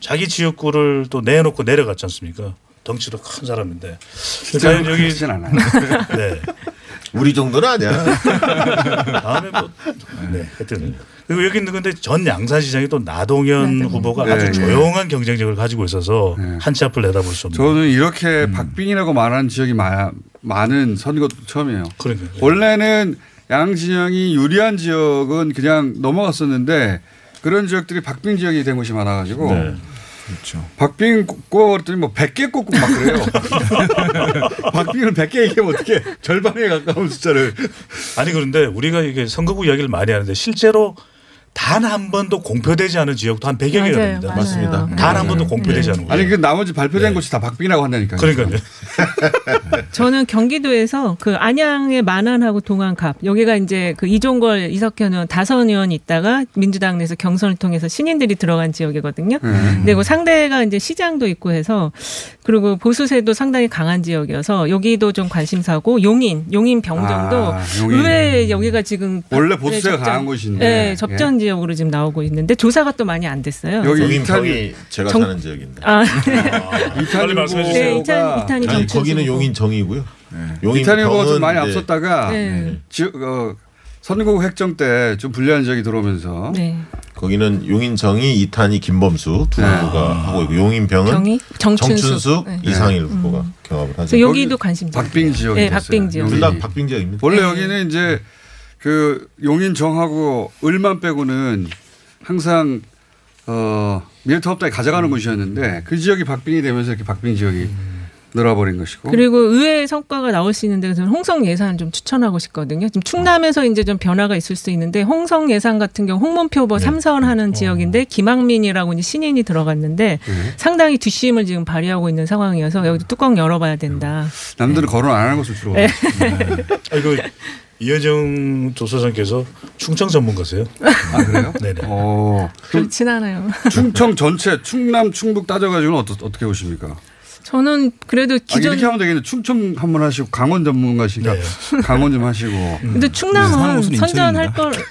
Speaker 3: 자기 지역구를 또 내놓고 내려갔지 않습니까? 덩치도 큰 사람인데.
Speaker 2: 실제로
Speaker 3: 과연 여기
Speaker 2: 크진 않아요.
Speaker 3: 네.
Speaker 4: 우리 정도는 아니야.
Speaker 3: 다음에 뭐 네, 하여튼 그리고 여기 있는 건데 전 양산시장이 또 나동현 후보가
Speaker 2: 네,
Speaker 3: 아주
Speaker 2: 네.
Speaker 3: 조용한 경쟁력을 가지고 있어서 한치 앞을 내다볼 수 없는.
Speaker 2: 저는 이렇게 박빙이라고 말하는 지역이 마, 많은 선거도 처음이에요.
Speaker 3: 그러니까요.
Speaker 2: 원래는 양 진영이 유리한 지역은 그냥 넘어갔었는데 그런 지역들이 박빙 지역이 된 곳이 많아가지고
Speaker 3: 네.
Speaker 7: 그렇죠.
Speaker 2: 박빙 그랬더니 뭐 100개 꽂고 막 그래요. 박빙을 100개 얘기하면 어떻게 절반에 가까운 숫자를.
Speaker 3: 아니 그런데 우리가 이게 선거구 이야기를 많이 하는데 실제로 단 한 번도 공표되지 않은 지역도 한 100여 개가
Speaker 2: 맞아요,
Speaker 3: 됩니다.
Speaker 2: 맞아요. 맞습니다.
Speaker 3: 단 한 번도 공표되지 않은 곳.
Speaker 2: 아니 그 나머지 발표된 곳이 다 박빙이라고 한다니까요.
Speaker 3: 그러니까요.
Speaker 5: 저는 경기도에서 그 안양의 만안하고 동안갑 여기가 이제 그 이종걸 이석현 의원 다선 의원이 있다가 민주당 내에서 경선을 통해서 신인들이 들어간 지역이거든요.
Speaker 9: 음.
Speaker 5: 근데 그 상대가 이제 시장도 있고 해서 그리고 보수세도 상당히 강한 지역이어서 여기도 좀 관심사고 용인, 용인 병정도
Speaker 2: 아, 용인.
Speaker 5: 의외에 여기가 지금
Speaker 2: 원래
Speaker 5: 네,
Speaker 2: 보수세가 강한 곳인데.
Speaker 5: 네, 접전 지역으로 지금 나오고 있는데 조사가 또 많이 안 됐어요.
Speaker 2: 여기 이탄이-
Speaker 4: 제가
Speaker 5: 정-
Speaker 4: 사는 지역인데.
Speaker 5: 아,
Speaker 2: 이탄
Speaker 3: 말씀해
Speaker 2: 후보가
Speaker 5: 네, 이탄, 이탄이
Speaker 4: 아니 거기는
Speaker 5: 후보.
Speaker 4: 용인 정이고요. 용인
Speaker 2: 이탄희 후보가 좀 많이 앞섰다가
Speaker 5: 네.
Speaker 2: 지역 어, 선거구 획정 때 좀 불리한 지역이 들어오면서
Speaker 5: 네.
Speaker 4: 거기는 용인 정이 이탄이 김범수 두
Speaker 2: 네.
Speaker 4: 후보가 하고 있고 용인 병은.
Speaker 5: 정춘수 네.
Speaker 4: 이상일
Speaker 5: 음.
Speaker 4: 후보가 경합을 하죠.
Speaker 5: 여기도 관심.
Speaker 2: 박빙 지역이
Speaker 5: 네,
Speaker 2: 됐어요.
Speaker 5: 박빙 지역.
Speaker 4: 둘다 박빙 지역입니다.
Speaker 2: 원래
Speaker 5: 네.
Speaker 2: 여기는 이제 그 용인 정하고 을만 빼고는 항상 어 미래통합당이 가져가는 곳이었는데 그 지역이 박빙이 되면서 이렇게 박빙 지역이 늘어버린 것이고
Speaker 5: 그리고 의외의 성과가 나올 수 있는데 저는 홍성 예산을 좀 추천하고 싶거든요. 지금 충남에서 이제 좀 변화가 있을 수 있는데 홍성 예산 같은 경우 홍문표 후보
Speaker 2: 네.
Speaker 5: 삼선 하는 지역인데 김학민이라고 이제 신인이 들어갔는데
Speaker 2: 네.
Speaker 5: 상당히 뒷심을 지금 발휘하고 있는 상황이어서 여기 뚜껑 열어봐야 된다.
Speaker 2: 남들은 거론 안 하는 것을 주로
Speaker 5: 네.
Speaker 3: 아, 이거 이현정 조사장께서 충청 전문가세요?
Speaker 2: 아 그래요?
Speaker 3: 네네.
Speaker 2: 어,
Speaker 5: 그렇진 않아요.
Speaker 2: 충청 전체 충남 충북 따져가지고는 어떠, 어떻게 보십니까?
Speaker 5: 저는 그래도
Speaker 2: 아,
Speaker 5: 기존
Speaker 2: 이렇게 하면 되겠네. 충청 한번 하시고 강원 전문가시니까 강원 좀 하시고.
Speaker 5: 근데 충남은 선전할 걸.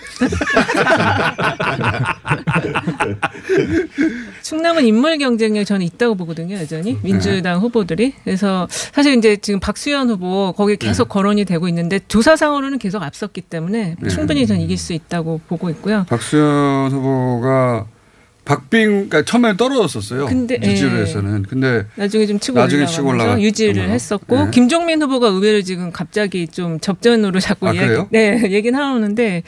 Speaker 5: 충남은 인물 경쟁력 저는 있다고 보거든요, 여전히 민주당 후보들이. 그래서 사실 이제 지금 박수현 후보 거기 계속 거론이 되고 있는데 조사상으로는 계속 앞섰기 때문에
Speaker 2: 네.
Speaker 5: 충분히 전 이길 수 있다고 보고 있고요.
Speaker 2: 박수현 후보가 박빙 그러니까 처음에 떨어졌었어요.
Speaker 5: 근데,
Speaker 2: 뉴질에서는 근데
Speaker 5: 나중에 좀 치고
Speaker 2: 나중에 치고 올라갔던
Speaker 5: 유지를
Speaker 2: 거예요.
Speaker 5: 했었고
Speaker 2: 네.
Speaker 5: 김종민 후보가 의외로 지금 갑자기 좀 접전으로 자꾸
Speaker 2: 아,
Speaker 5: 얘기,
Speaker 2: 그래요?
Speaker 5: 네 얘기는 하는데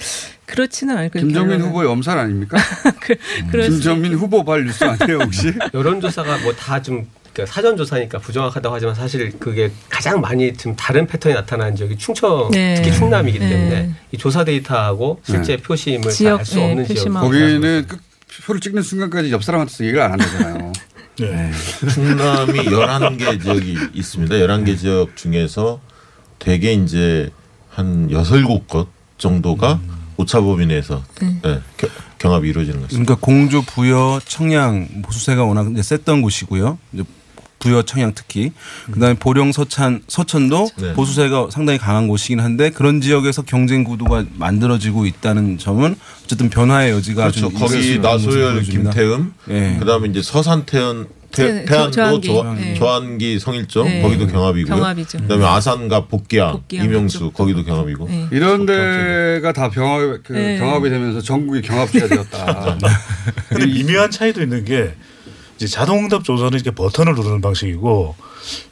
Speaker 5: 그렇지는 않을 거예요.
Speaker 2: 김정민
Speaker 5: 결론은.
Speaker 2: 후보의 엄살 아닙니까?
Speaker 5: 그럴 수
Speaker 2: 김정민 후보 발 뉴스 아니에요 혹시?
Speaker 6: 여론조사가 뭐 다좀 사전 조사니까 부정확하다고 하지만 사실 그게 가장 많이 좀 다른 패턴이 나타나는 지역이 충청
Speaker 5: 네.
Speaker 6: 특히 충남이기
Speaker 5: 네.
Speaker 6: 때문에 이 조사 데이터하고 실제
Speaker 2: 네.
Speaker 6: 표심을
Speaker 5: 지역,
Speaker 6: 알수
Speaker 5: 네,
Speaker 6: 없는 지역
Speaker 5: 표심하고.
Speaker 2: 거기는 끝- 표를 찍는 순간까지 옆 사람한테서 얘기를 안 한다잖아요.
Speaker 3: 네.
Speaker 4: 충남이 11개 지역이 있습니다. 11개 지역 중에서 대개 이제 한 6, 7곳 정도가 오차범위 내에서
Speaker 5: 음.
Speaker 4: 네, 겨- 경합이 이루어지는 것입니다.
Speaker 7: 그러니까 공주, 부여, 청양 보수세가 워낙 이제 셌던 곳이고요. 이제 부여, 청양 특히 그다음에 보령, 서천, 서천도
Speaker 4: 네.
Speaker 7: 보수세가 상당히 강한 곳이긴 한데 그런 지역에서 경쟁 구도가 만들어지고 있다는 점은 어쨌든 변화의 여지가
Speaker 4: 그렇죠.
Speaker 7: 좀
Speaker 4: 거기 나소열,
Speaker 7: 보여집니다.
Speaker 4: 김태흠,
Speaker 7: 예.
Speaker 4: 그다음에 이제 서산태연,
Speaker 5: 태- 조한기.
Speaker 4: 조,
Speaker 5: 네.
Speaker 4: 조한기 성일정
Speaker 5: 네.
Speaker 4: 거기도 경합이고요.
Speaker 5: 경합이죠.
Speaker 4: 그다음에 아산과 복기야,
Speaker 5: 복기야
Speaker 4: 이명수
Speaker 5: 그쪽도.
Speaker 4: 거기도 경합이고.
Speaker 5: 네.
Speaker 2: 이런 데가 다 병합, 그
Speaker 5: 네.
Speaker 2: 경합이 되면서 전국이 경합지가 되었다.
Speaker 3: 근데 미묘한 차이도 있는 게 이제 자동응답 조사는 이렇게 버튼을 누르는 방식이고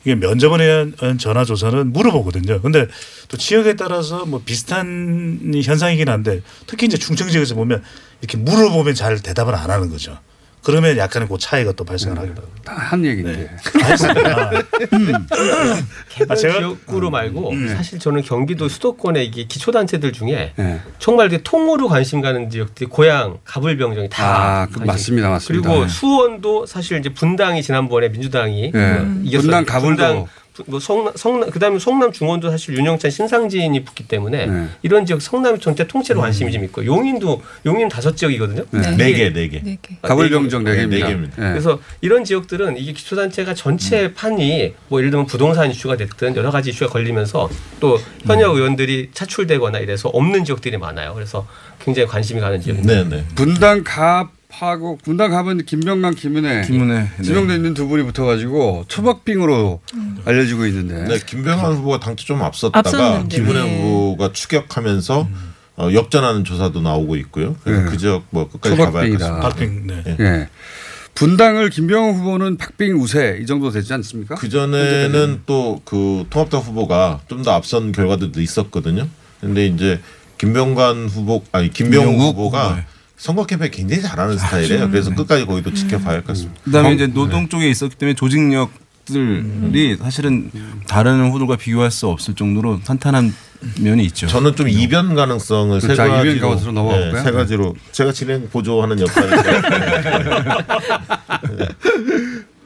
Speaker 3: 이게 면접원에 의한 전화 조사는 물어보거든요. 근데 또 지역에 따라서 뭐 비슷한 현상이긴 한데 특히 이제 충청 지역에서 보면 이렇게 물어보면 잘 대답을 안 하는 거죠. 그러면 약간의 그 차이가 또 발생을 하기도 하고.
Speaker 2: 다한 얘기인데.
Speaker 3: 알겠습니다.
Speaker 6: 개발
Speaker 3: 아, 제가-
Speaker 6: 지역구로 말고
Speaker 2: 음.
Speaker 6: 사실 저는 경기도 수도권의 이게 기초단체들 중에
Speaker 2: 네.
Speaker 6: 정말 그 통으로 관심 가는 지역들이 고향, 가불병정이 다
Speaker 2: 아, 그 맞습니다, 맞습니다.
Speaker 6: 그리고
Speaker 2: 네.
Speaker 6: 수원도 사실 이제 분당이 지난번에 민주당이
Speaker 2: 네.
Speaker 6: 뭐 이겼어요.
Speaker 2: 분당, 가불도.
Speaker 6: 분당, 부- 뭐 성남, 성남 그다음에 성남 중원도 사실 윤영찬 신상진이 붙기 때문에
Speaker 2: 네.
Speaker 6: 이런 지역 성남이 전체 통째로 관심이 좀 있고 용인도 용인 다섯 지역이거든요.
Speaker 2: 네.
Speaker 4: 네 개, 네 개.
Speaker 5: 네 개.
Speaker 2: 네네
Speaker 6: 개.
Speaker 2: 개입니다.
Speaker 4: 네 개입니다.
Speaker 2: 네.
Speaker 6: 그래서 이런 지역들은 이게 기초단체가 전체 판이 뭐 예를 들면 부동산 이슈가 됐든 여러 가지 이슈가 걸리면서 또 현역 의원들이 차출되거나 이래서 없는 지역들이 많아요. 그래서 굉장히 관심이 가는 지역입니다.
Speaker 4: 네, 네.
Speaker 2: 분당 갑 하고 분당 갑은 김병남, 김은혜,
Speaker 7: 김은혜. 네.
Speaker 2: 지명돼 있는 두 분이 붙어가지고 초박빙으로 알려지고 있는데.
Speaker 4: 네, 김병환 후보가 당초 좀 앞섰다가
Speaker 5: 앞섰는데,
Speaker 4: 김은혜
Speaker 5: 네.
Speaker 4: 후보가 추격하면서 어, 역전하는 조사도 나오고 있고요. 그래서
Speaker 2: 네.
Speaker 4: 그 지역 뭐 끝까지 가봐야
Speaker 2: 초박빙이다.
Speaker 4: 겠습니다
Speaker 3: 박빙. 네.
Speaker 2: 예. 분당을 김병호 후보는 박빙 우세 이 정도 되지 않습니까?
Speaker 4: 그 전에는 또 그 통합당 후보가 좀 더 앞선 결과들도 있었거든요. 근데 이제 김병관 후보 아니 김병우
Speaker 7: 김병욱
Speaker 4: 후보가
Speaker 7: 후보, 네.
Speaker 4: 선거 캠페인 굉장히 잘하는 스타일이에요. 그래서 끝까지 거기도 지켜봐야 할 것 같습니다.
Speaker 7: 그다음에 이제 노동 쪽에 있었기 때문에 조직력 들이 사실은 다른 후보들과 비교할 수 없을 정도로 탄탄한 면이 있죠.
Speaker 4: 저는 좀 이변 가능성을 세
Speaker 2: 자, 이변
Speaker 4: 가지로
Speaker 2: 넘어갈까요?
Speaker 4: 네, 세 가지로 제가 진행 보조하는 역할을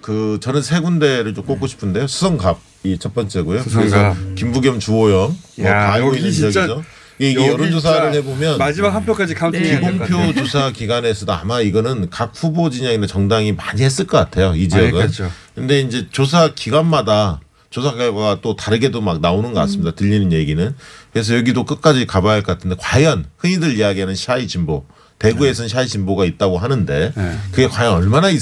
Speaker 4: 그 저는 세 군데를 좀 꼽고 싶은데요. 수성갑이 첫 번째고요.
Speaker 2: 수성갑.
Speaker 4: 그래서 김부겸 주호영 뭐
Speaker 2: 여기
Speaker 4: 있는
Speaker 2: 진짜-
Speaker 4: 지역이죠. 이게
Speaker 2: 여기
Speaker 4: 여론조사를 해보면
Speaker 2: 마지막 한 표까지 counting 같아요.
Speaker 4: 기공표 조사 기간에서도 아마 이거는 각 후보 진영이나 정당이 많이 했을 것 같아요. 이 지역은.
Speaker 2: 그렇죠.
Speaker 4: 근데 이제 조사 기간마다 조사 결과가 또 다르게도 막 나오는 것 같습니다. 들리는 얘기는. 그래서 여기도 끝까지 가봐야 할 것 같은데 과연 흔히들 이야기하는 shy 진보 대구에서는 shy 진보가 있다고 하는데
Speaker 2: 네. 그렇죠.
Speaker 4: 그게 과연 얼마나 있,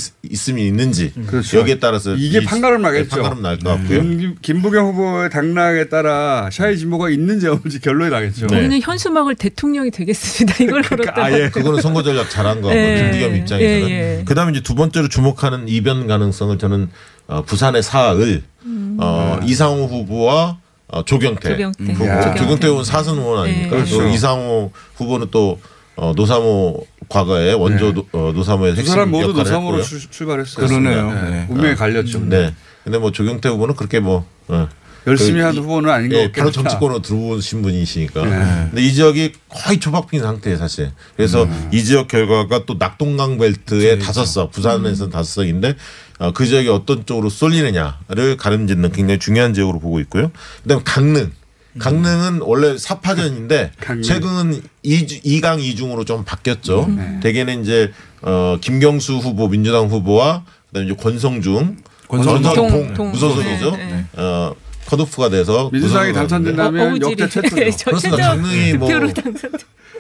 Speaker 4: 으면 있는지 여기에 따라서
Speaker 2: 이게
Speaker 4: 이-
Speaker 2: 판가름
Speaker 4: 네,
Speaker 2: 나겠죠.
Speaker 4: 판가름 날 것 같고요.
Speaker 2: 김, 김부겸 후보의 당락에 따라 shy 진보가 있는지 없는지 결론이 나겠죠.
Speaker 4: 네.
Speaker 5: 우리는 현수막을 대통령이 되겠습니다. 이걸 걸었다.
Speaker 2: 아 예.
Speaker 4: 그거는 선거 전략 잘한 거 같고
Speaker 5: 예.
Speaker 4: 김부겸 입장에서는.
Speaker 5: 예, 예.
Speaker 4: 그다음에 이제 두 번째로 주목하는 이변 가능성을 저는 어, 부산의 사하을 어, 이상호 후보와 어, 조경태,
Speaker 5: 조경태.
Speaker 4: 후보.
Speaker 2: 야.
Speaker 4: 조경태 후보는 사선 의원 아닙니까?
Speaker 5: 네.
Speaker 4: 또
Speaker 2: 그렇죠.
Speaker 4: 이상호 후보는 또 어, 노사모 과거에 원조 노, 어, 노사모의
Speaker 2: 두
Speaker 4: 핵심
Speaker 2: 사람 모두 노사모로
Speaker 4: 했고요.
Speaker 2: 출- 출발했어요.
Speaker 7: 그러네요.
Speaker 2: 네.
Speaker 7: 네.
Speaker 2: 운명이 갈렸죠.
Speaker 4: 네. 근데 뭐 조경태 후보는 그렇게 뭐 어,
Speaker 2: 열심히 그한
Speaker 4: 이-
Speaker 2: 후보는 아닌 것
Speaker 4: 예,
Speaker 2: 같겠다.
Speaker 4: 바로 정치권으로 들어오신 분이시니까.
Speaker 2: 네.
Speaker 4: 근데 이 지역이 거의 초박빙 상태예요, 사실. 그래서
Speaker 2: 음.
Speaker 4: 이 지역 결과가 또 낙동강 벨트의 다섯 석,
Speaker 2: 음.
Speaker 4: 부산에서는 다섯 석인데 어, 그 지역이 어떤 쪽으로 쏠리느냐를 가름짓는 굉장히 중요한 지역으로 보고 있고요. 그다음에 강릉. 강릉은 원래 사파전인데
Speaker 2: 음. 강릉.
Speaker 4: 최근 이강이중으로좀 바뀌었죠.
Speaker 2: 음.
Speaker 4: 대개는 이제 어, 김경수 후보 민주당 후보와 그다음에 이제 권성중
Speaker 7: 권성동.
Speaker 4: 무소속이죠.
Speaker 5: 네, 네.
Speaker 4: 어, 컷오프가 돼서
Speaker 2: 민주당이 당선된다면
Speaker 5: 어,
Speaker 2: 역대. 최초죠.
Speaker 5: 저
Speaker 4: 그렇습니다. 강릉이 뭐.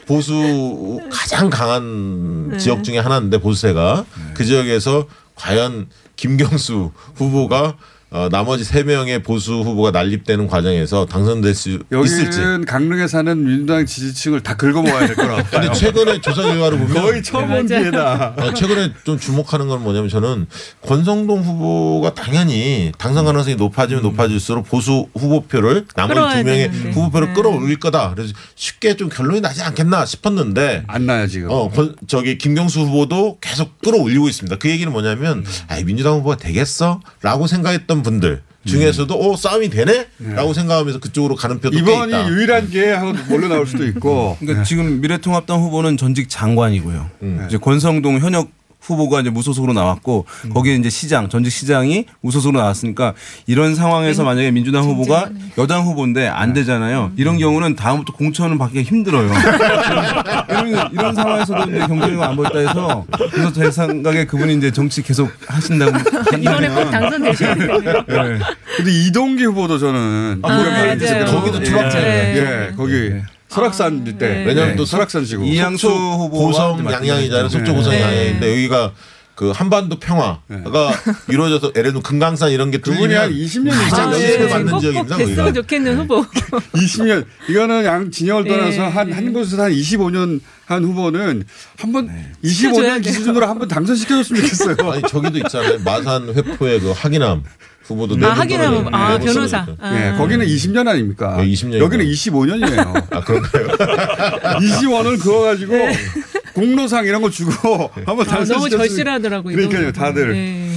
Speaker 4: 보수 가장 강한
Speaker 5: 네.
Speaker 4: 지역 중에 하나인데 보수세가 그 지역에서 과연 김경수 후보가 어, 나머지 세 명의 보수 후보가 난립되는 과정에서 당선될 수 있을지.
Speaker 2: 여기는 강릉에 사는 민주당 지지층을 다 긁어 모아야 될 거라고.
Speaker 4: 근데 최근에 조사 결과를 보면
Speaker 2: 거의 처음 본 기회다.
Speaker 4: 어, 최근에 좀 주목하는 건 뭐냐면 저는 권성동 후보가 당연히 당선 가능성이 높아지면 높아질수록 보수 후보표를 나머지 두 명의
Speaker 2: 되는데.
Speaker 4: 후보표를
Speaker 2: 네.
Speaker 4: 끌어올릴 거다. 그래서 쉽게 좀 결론이 나지 않겠나 싶었는데
Speaker 2: 안 나요 지금.
Speaker 4: 어, 권- 저기 김경수 후보도 계속 끌어올리고 있습니다. 그 얘기는 뭐냐면
Speaker 2: 음.
Speaker 4: 아 민주당 후보가 되겠어?라고 생각했던 분들 중에서도 어 싸움이 되네?라고 생각하면서 그쪽으로 가는 표도 꽤
Speaker 2: 이번이
Speaker 4: 있다.
Speaker 2: 유일한 기회 하고 몰려 나올 수도 있고.
Speaker 7: 그러니까 지금 미래통합당 후보는 전직 장관이고요. 이제 권성동 현역 후보가 이제 무소속으로 나왔고 거기에 이제 시장 전직 시장이 무소속으로 나왔으니까 이런 상황에서 만약에 민주당 후보가 여당 후보인데 안 되잖아요. 이런 경우는 다음부터 공천을 받기가 힘들어요. 이런, 이런 상황에서도 이제 경쟁력 안 보였다 해서 그래서 제 생각에 그분이 이제 정치 계속 하신다고
Speaker 5: 이번에 꼭 당선되셔야 돼요.
Speaker 2: 네. 근데 이동기 후보도 저는
Speaker 5: 아, 맞아요.
Speaker 4: 거기도 추락자.
Speaker 2: 예, 거기 설악산 때.
Speaker 4: 네. 왜냐하면 또
Speaker 2: 설악산 지구.
Speaker 4: 이양수 고성 양양이잖아요. 속초 고성
Speaker 2: 네.
Speaker 4: 양양인데 여기가 그 한반도 평화가 이루어져서 예를 들면 금강산 이런 게
Speaker 2: 그분이 한
Speaker 4: 뚫리면
Speaker 2: 20년 이상 아,
Speaker 4: 연세를
Speaker 2: 예.
Speaker 4: 받는
Speaker 5: 꼭
Speaker 4: 지역입니다.
Speaker 5: 됐으면
Speaker 4: 거기가.
Speaker 5: 좋겠는 후보.
Speaker 2: 20년 이거는 양 진영을 떠나서
Speaker 5: 예,
Speaker 2: 한한 곳에서 한 25년 한 후보는 한번
Speaker 5: 시켜줘야
Speaker 2: 25년
Speaker 5: 돼요.
Speaker 2: 기준으로 한번 당선시켜줬으면 좋겠어요.
Speaker 4: 아니 저기도 있잖아요. 마산 회포의 그 하기남 후보도
Speaker 5: 아,
Speaker 4: 네번
Speaker 5: 하기남
Speaker 4: 떨어져요.
Speaker 5: 후보. 아, 변호사.
Speaker 4: 떨어졌죠.
Speaker 5: 아.
Speaker 2: 예, 거기는 20년 아닙니까?
Speaker 4: 네, 20년.
Speaker 2: 여기는 25년이에요.
Speaker 4: 아 그런가요?
Speaker 2: 20원을 그어 가지고 공로상 이런 거 주고 한번
Speaker 5: 아, 너무 절실하더라고요.
Speaker 2: 그러니까요, 다들.
Speaker 5: 네.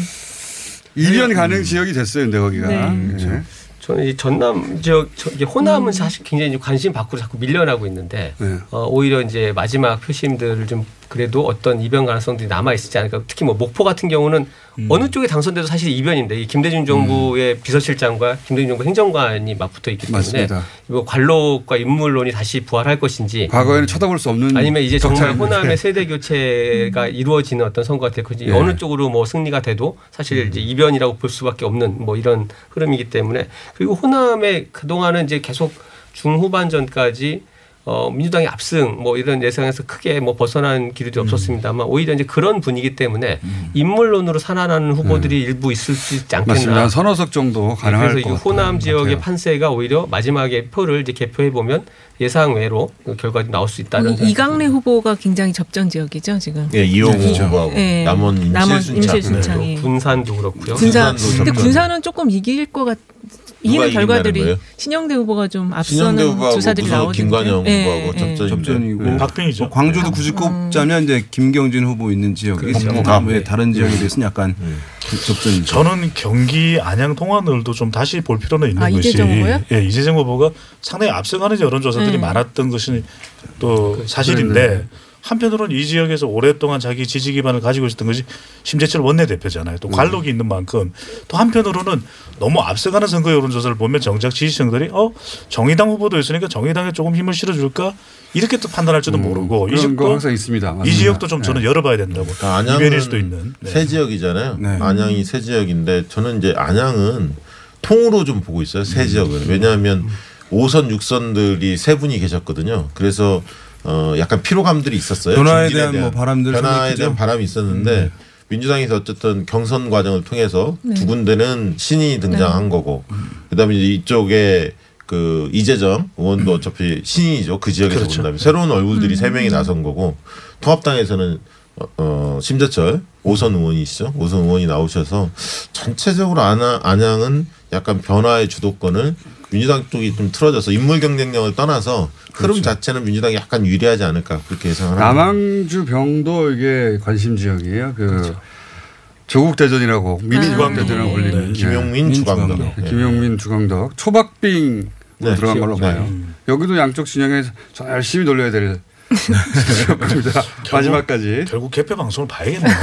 Speaker 2: 이변 가능 지역이 됐어요, 근데 거기가.
Speaker 5: 네.
Speaker 2: 예.
Speaker 6: 저는 이 전남 지역 저기 호남은 사실 굉장히 좀 관심 밖으로 자꾸 밀려나고 있는데 어, 오히려 이제 마지막 표심들을 좀 그래도 어떤 이변 가능성들이 남아 있지 않을까. 특히 뭐 목포 같은 경우는 어느 쪽에 당선돼도 사실 이변인데 이 김대중 정부의 비서실장과 김대중 정부 행정관이 맞붙어 있기 때문에
Speaker 2: 맞습니다.
Speaker 6: 이거 관록과 인물론이 다시 부활할 것인지
Speaker 2: 과거에는 쳐다볼 수 없는
Speaker 6: 아니면 이제 정말. 호남의 세대 교체가 이루어지는 어떤 선거가 될 것인지
Speaker 2: 예.
Speaker 6: 어느 쪽으로 뭐 승리가 돼도 사실 이제 이변이라고 볼 수밖에 없는 뭐 이런 흐름이기 때문에 그리고 호남의 그동안은 이제 계속 중후반전까지 어, 민주당이 압승 뭐 이런 예상에서 크게 뭐 벗어난 기류도 없었습니다만 오히려 이제 그런 분위기 때문에 인물론으로 살아나는 후보들이 일부 있을 수 있지 않겠나.
Speaker 2: 맞습니다. 한 서너 석 정도 가능할
Speaker 6: 그래서 이 호남 지역의
Speaker 2: 같아요.
Speaker 6: 판세가 오히려 마지막에 표를 이제 개표해 보면 예상 외로 그 결과가 나올 수 있다는
Speaker 5: 이강래 후보가 굉장히 접전 지역이죠 지금.
Speaker 4: 예, 이용호
Speaker 5: 이-
Speaker 4: 후보하고
Speaker 5: 예.
Speaker 4: 남원
Speaker 5: 남원
Speaker 4: 임실순창.
Speaker 5: 임실순창이.
Speaker 6: 군산도 그렇고요.
Speaker 5: 군산.
Speaker 4: 군산도
Speaker 5: 근데. 군산은 조금 이길 것 같.
Speaker 4: 누가
Speaker 5: 결과들이 신영대 후보가 좀 앞서는 조사들이 나오던데.
Speaker 4: 김관영
Speaker 5: 예,
Speaker 4: 후보하고
Speaker 5: 예.
Speaker 4: 접전인데.
Speaker 7: 접전이고
Speaker 4: 네.
Speaker 3: 박빙이죠.
Speaker 7: 뭐 광주도 굳이 꼽자면 이제 김경진 후보 있는 지역이
Speaker 3: 그렇죠.
Speaker 7: 뭐
Speaker 3: 아,
Speaker 7: 왜 다른 지역에 비해서는 약간 접전이죠.
Speaker 3: 저는 경기 안양 통화늘도 좀 다시 볼 필요는 있는
Speaker 5: 아,
Speaker 3: 것이
Speaker 5: 이재정 후보요?
Speaker 3: 예, 이재정 후보가 상당히 앞서가는 여론조사들이
Speaker 5: 네.
Speaker 3: 많았던 것이 또 사실인데 한편으로는 이 지역에서 오랫동안 자기 지지 기반을 가지고 있었던 것이 심재철 원내대표잖아요. 또 관록이 있는 만큼 또 한편으로는 너무 앞서가는 선거 여론조사를 보면 정작 지지층들이 어 정의당 후보도 있으니까 정의당에 조금 힘을 실어줄까 이렇게 또 판단할지도 모르고 이 지역도
Speaker 2: 항상 있습니다.
Speaker 3: 이
Speaker 2: 맞습니다.
Speaker 3: 지역도 좀 저는
Speaker 2: 네.
Speaker 3: 열어봐야 된다고 이변일 수도 있는 네.
Speaker 4: 새 지역이잖아요. 안양이 새 지역인데 저는 이제 안양은 통으로 좀 보고 있어요. 새 지역은 왜냐하면 5선 6선들이 세 분이 계셨거든요. 그래서 어 약간 피로감들이 있었어요.
Speaker 7: 변화에
Speaker 4: 중진에
Speaker 7: 대한 뭐 바람들
Speaker 4: 변화에 대한. 바람이 있었는데 민주당에서 어쨌든 경선 과정을 통해서
Speaker 7: 네.
Speaker 4: 두 군데는 신이 등장한 거고 그다음에 이제 이쪽에 그 이재정 의원도 어차피 신이죠 그 지역에서
Speaker 3: 그렇죠.
Speaker 4: 본다면 새로운 얼굴들이
Speaker 3: 음.
Speaker 4: 세 명이 나선 거고 통합당에서는 어, 어, 심재철 오선 의원이시죠 오선 의원이 나오셔서 전체적으로 안하, 안양은 약간 변화의 주도권을 민주당 쪽이 좀 틀어져서 인물 경쟁력을 떠나서 흐름 자체는 민주당이 약간 유리하지 않을까 그렇게 예상을 합니다.
Speaker 2: 남항주 병도 이게 관심 지역이에요. 그
Speaker 4: 그렇죠.
Speaker 2: 조국 대전이라고 미니
Speaker 4: 아,
Speaker 2: 조국
Speaker 4: 네.
Speaker 2: 대전이라고 불리는
Speaker 4: 네. 김용민, 주광덕. 네.
Speaker 2: 김용민 주광덕 초박빙
Speaker 4: 네,
Speaker 2: 들어간 걸로
Speaker 4: 네.
Speaker 2: 봐요. 여기도 양쪽 진영에 저 열심히 돌려야 될 지역입니다. 마지막까지.
Speaker 3: 결국 개표 방송을 봐야겠네요.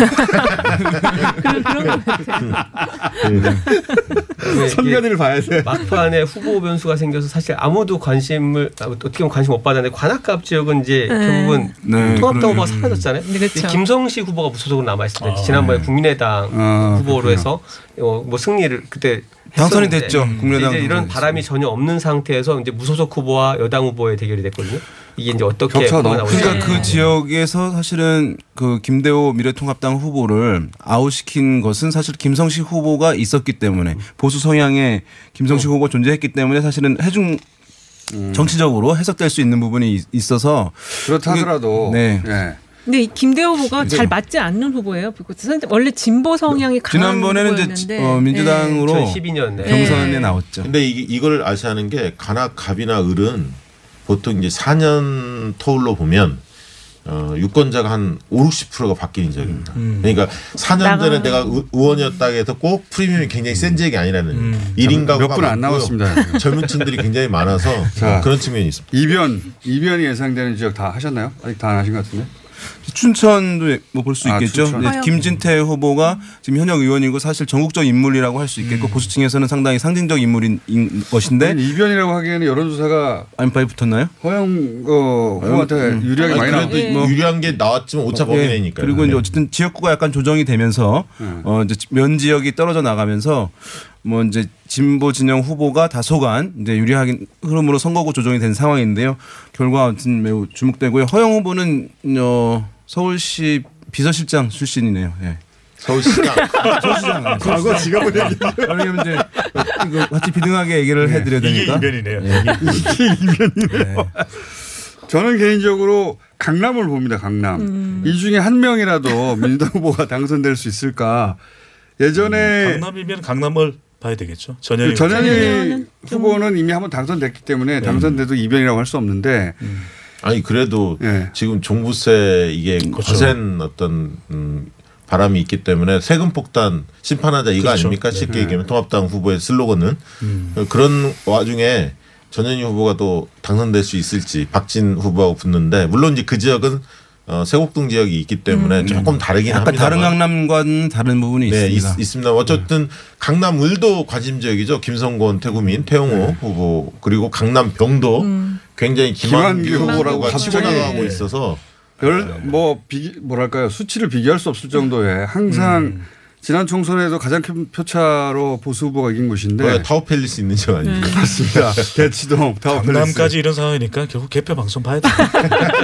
Speaker 2: 선관위를 봐야 돼.
Speaker 6: 막판에 후보 변수가 생겨서 사실 아무도 관심을 아, 어떻게 보면 관심 못 받았는데 관악갑 지역은 이제
Speaker 5: 네.
Speaker 6: 결국은
Speaker 7: 네,
Speaker 6: 통합당. 후보가 사라졌잖아요.
Speaker 5: 네, 그렇죠.
Speaker 6: 김성시 후보가 무소속으로 남아 때
Speaker 3: 아,
Speaker 6: 지난번에 국민의당
Speaker 2: 아,
Speaker 6: 후보로
Speaker 2: 그렇구나.
Speaker 6: 해서 어, 뭐 승리를 그때
Speaker 7: 당선이 됐죠. 국민의당
Speaker 6: 이제 이런 바람이 전혀 없는 상태에서 이제 무소속 후보와 여당 후보의 대결이 됐거든요. 이게 이제 어떻게 풀어나올지.
Speaker 7: 그러니까 그 지역에서 사실은 그 김대호 미래통합당 후보를 아웃시킨 것은 사실 김성식 후보가 있었기 때문에 보수 성향의 김성식 후보 가 존재했기 때문에 사실은 해중 정치적으로 해석될 수 있는 부분이 있- 있어서
Speaker 2: 그렇다 하더라도
Speaker 7: 네.
Speaker 2: 예.
Speaker 5: 근데 이 김대호 후보가
Speaker 7: 근데-
Speaker 5: 잘 맞지 않는 후보예요. 원래 진보 성향이 강한
Speaker 7: 지난번에는 이제
Speaker 5: 후보였는데.
Speaker 7: 어, 민주당으로
Speaker 5: 네.
Speaker 6: 2012년
Speaker 7: 경선에 나왔죠.
Speaker 4: 근데 이, 이걸 아셔야 하는 게 간악 갑이나 을은 보통 이제 4년 터울로 보면 어, 유권자가 한 5, 60%가 바뀌는 지역입니다. 그러니까 4년 전에 내가 의- 의원이었다 해서 꼭 프리미엄이 굉장히 센 지역이 아니라는 일 1인 가구가
Speaker 2: 몇분안
Speaker 4: 많고요.
Speaker 2: 남았습니다.
Speaker 4: 젊은 층들이 굉장히 많아서
Speaker 2: 자,
Speaker 4: 그런 측면이 있습니다.
Speaker 2: 이변 이변이 예상되는 지역 다 하셨나요? 아직 다 안 하신 것 같은데.
Speaker 7: 춘천도 뭐 볼수
Speaker 2: 아,
Speaker 7: 있겠죠.
Speaker 2: 춘천.
Speaker 7: 네. 김진태 후보가 지금 현역 의원이고 사실 전국적 인물이라고 할 수 있겠고 보수층에서는 상당히 상징적 인물인 인 것인데
Speaker 2: 아니, 이변이라고 하기에는 여론조사가
Speaker 7: 안파이 붙었나요?
Speaker 2: 허영 어, 후보한테 유리하게
Speaker 4: 아니,
Speaker 2: 많이
Speaker 4: 그래도 뭐 유리한 게 나왔지만 오차 범위
Speaker 7: 예.
Speaker 4: 내니까.
Speaker 7: 그리고 이제 어쨌든 지역구가 약간 조정이 되면서 어 이제 면 지역이 떨어져 나가면서 뭐 이제 진보 진영 후보가 다소간 이제 유리하긴 흐름으로 선거구 조정이 된 상황인데요. 결과 아무튼 매우 주목되고요. 허영 후보는 어 서울시 비서실장 출신이네요. 예.
Speaker 4: 서울시장.
Speaker 7: 서울시장.
Speaker 2: 과거 지갑을 얘기.
Speaker 7: 그러면 이제 이거 같이 비등하게 얘기를 해드려야
Speaker 3: 이게
Speaker 7: 되니까.
Speaker 3: 이변이네요.
Speaker 7: 예.
Speaker 2: 이게 이변이네요. 저는 개인적으로 강남을 봅니다. 강남. 이 중에 한 명이라도 민주당 후보가 당선될 수 있을까? 예전에
Speaker 3: 강남이면 강남을 봐야 되겠죠. 전현희
Speaker 2: 그 전현희
Speaker 3: 후보는
Speaker 2: 후보는 이미 한번 당선됐기 때문에 당선돼도 이변이라고 할 수 없는데
Speaker 4: 아니 그래도
Speaker 2: 예.
Speaker 4: 지금 종부세 이게
Speaker 2: 그렇죠.
Speaker 4: 거센 어떤 음, 바람이 있기 때문에 세금 폭탄 심판하자 이거
Speaker 3: 그렇죠.
Speaker 4: 아닙니까? 쉽게
Speaker 3: 네.
Speaker 4: 얘기하면 통합당 후보의 슬로건은 그런 와중에 전현희 후보가 또 당선될 수 있을지 박진 후보하고 붙는데 물론 이제 그 지역은 어, 세곡동 지역이 있기 때문에 조금 다르긴
Speaker 7: 약간
Speaker 4: 합니다.
Speaker 7: 다른 강남과는 다른 부분이
Speaker 4: 네,
Speaker 7: 있습니다.
Speaker 4: 있, 습니다. 어쨌든 강남 을도 관심 지역이죠. 김성곤, 태구민, 태영호
Speaker 7: 네.
Speaker 4: 후보 그리고 강남 병도 굉장히 김한규 후보가 치고 나가고 있어서.
Speaker 2: 별뭐비 뭐랄까요? 수치를 비교할 수 없을 정도의 항상 지난 총선에도 가장 큰 표차로 보수 후보가 이긴 곳인데
Speaker 4: 거기가 타워 팰리스 있는 지역 아닙니까?
Speaker 2: 맞습니다. 대치동 타워 팰리스.
Speaker 3: 강남까지 이런 상황이니까 결국 개표 방송 봐야 돼.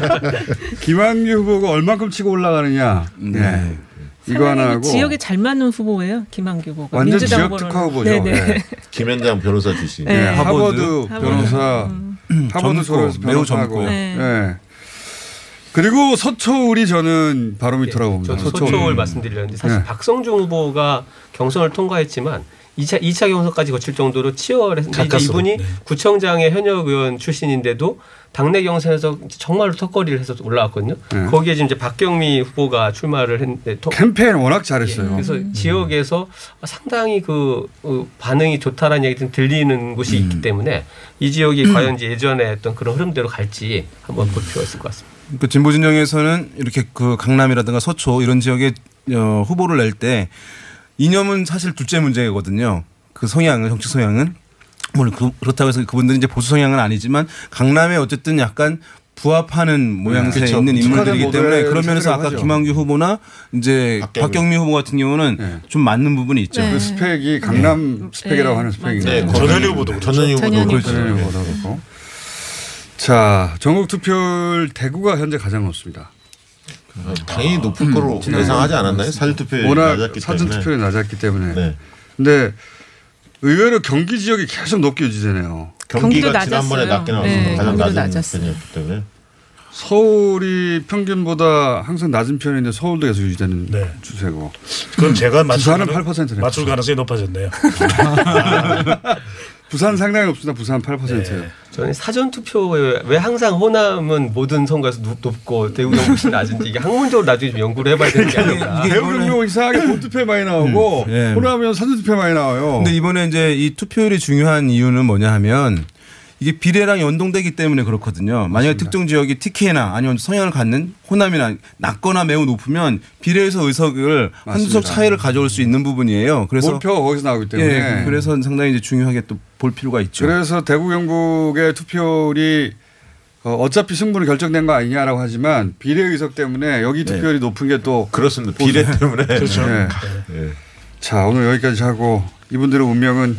Speaker 2: 김한규 후보가 얼만큼 치고 올라가느냐. 네. 이거 하나 하고
Speaker 5: 지역에 잘 맞는 후보예요. 김한규 후보가.
Speaker 2: 완전
Speaker 5: 민주당
Speaker 2: 지역. 특화 후보죠.
Speaker 5: 네네.
Speaker 2: 네.
Speaker 4: 김현장 변호사 출신.
Speaker 5: 네,
Speaker 2: 네, 하버드,
Speaker 5: 하버드.
Speaker 2: 변호사, 하버드
Speaker 7: 젊고,
Speaker 2: 졸업해서
Speaker 7: 매우. 젊고.
Speaker 2: 네.
Speaker 5: 네.
Speaker 2: 그리고 서초울이 저는 바로미터라고 봅니다.
Speaker 6: 저도 소초를 말씀드리려는데 사실
Speaker 2: 네.
Speaker 6: 박성중 후보가 경선을 통과했지만 2차, 2차 경선까지 거칠 정도로 치열했는데 이제 이분이
Speaker 3: 네.
Speaker 6: 구청장의 현역 의원 출신인데도 당내 경선에서 정말로 턱걸이를 해서 올라왔거든요.
Speaker 2: 네.
Speaker 6: 거기에 지금 이제 박경미 후보가 출마를 했는데 통-
Speaker 2: 캠페인 워낙 잘했어요.
Speaker 6: 예, 그래서 지역에서 상당히 그 어, 반응이 좋다라는 얘기 좀 들리는 곳이
Speaker 2: 음.
Speaker 6: 있기 때문에 이 지역이 과연 이제 예전에 했던 그런 흐름대로 갈지 한번 볼 필요가 있을 것 같습니다.
Speaker 7: 그 진보 진영에서는 이렇게 그 강남이라든가 서초 이런 지역에 어, 후보를 낼 때 이념은 사실 둘째 문제거든요. 그 성향은 정치 성향은 물론 그, 그렇다고 해서 그분들이 이제 보수 성향은 아니지만 강남에 어쨌든 약간 부합하는 모양새에
Speaker 2: 그렇죠.
Speaker 7: 있는 인물들이기 때문에 그런 면에서 아까
Speaker 2: 하죠.
Speaker 7: 김한규 후보나 이제
Speaker 4: 박경미.
Speaker 7: 박경미, 후보 같은 경우는 좀 맞는 부분이 있죠.
Speaker 2: 그 스펙이 강남 스펙이라고 하는 스펙이죠.
Speaker 4: 네,
Speaker 3: 전현희 후보도 그렇죠.
Speaker 4: 전현희 후보도 그렇죠.
Speaker 2: 전현희
Speaker 4: 네.
Speaker 2: 후보도 그렇고. 자, 전국 투표율 대구가 현재 가장 높습니다.
Speaker 4: 어, 당연히 높을 거로 예상하지 않았나요? 사전 투표율이
Speaker 2: 워낙
Speaker 4: 낮았기
Speaker 2: 사전
Speaker 4: 때문에.
Speaker 2: 투표율이 낮았기 때문에.
Speaker 4: 네.
Speaker 2: 근데 의외로 경기 지역이 계속 높게 유지되네요.
Speaker 4: 경기가
Speaker 5: 경기도
Speaker 4: 지난번에
Speaker 5: 낮았어요.
Speaker 4: 낮게 나왔어요.
Speaker 5: 네,
Speaker 4: 가장
Speaker 5: 경기도
Speaker 4: 낮은
Speaker 5: 낮았어요.
Speaker 4: 편이었기 때문에.
Speaker 2: 서울이 평균보다 항상 낮은 편인데 서울도 계속 유지되는
Speaker 3: 네.
Speaker 2: 추세고.
Speaker 3: 그건 제가 맞출,
Speaker 2: 부산은
Speaker 3: 가능-
Speaker 2: 8%네.
Speaker 3: 맞출 가능성이 높아졌네요.
Speaker 2: 부산 상당히 높습니다. 부산 8%예요.
Speaker 6: 저는 사전 투표에 왜 항상 호남은 모든 선거에서 높- 높고 대구 경북시 낮은지 이게 학문적으로 나중에 좀 연구를 해봐야 되는 게 아닌가.
Speaker 2: 대구 경북 이상하게 본투표 많이 나오고
Speaker 7: 음, 예.
Speaker 2: 호남은 사전 투표 많이 나와요.
Speaker 7: 근데 이번에 이제 이 투표율이 중요한 이유는 뭐냐 하면 이게 비례랑 연동되기 때문에 그렇거든요. 만약에 특정 지역이 TK나 아니면 성향을 갖는 호남이나 낮거나 매우 높으면 비례에서 의석을 한두 석
Speaker 2: 맞습니다.
Speaker 7: 차이를 가져올 수 있는 부분이에요. 그래서
Speaker 2: 몰표가 거기서 나오기 때문에.
Speaker 7: 예, 그래서 상당히 이제 중요하게 또 볼 필요가 있죠.
Speaker 2: 그래서 대구 경북의 투표율이 어, 어차피 승부는 결정된 거 아니냐라고 하지만 비례 의석 때문에 여기 투표율이 높은 게 또
Speaker 4: 그렇습니다. 비례 때문에.
Speaker 3: 그렇죠.
Speaker 2: 네.
Speaker 4: 예.
Speaker 2: 자 오늘 여기까지 하고 이분들의 운명은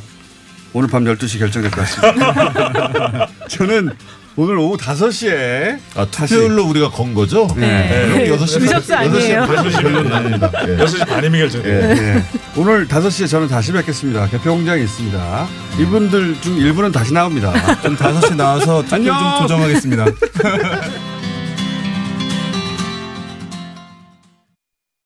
Speaker 2: 오늘 밤 12시 결정될 것 같습니다. 저는 오늘 오후 5시에
Speaker 4: 아, 투표율로 우리가 건 거죠?
Speaker 2: 네.
Speaker 4: 그럼 여섯 시
Speaker 5: 의석수 아니에요.
Speaker 4: 6시 결론 납니다. 예.
Speaker 3: 6시 반이면 결정돼요.
Speaker 2: 네. 오늘 5시에 저는 다시 뵙겠습니다. 개표 공장이 있습니다. 이분들 중 일부는 다시 나옵니다.
Speaker 7: 좀 5시 나와서 투표 좀. 조정하겠습니다.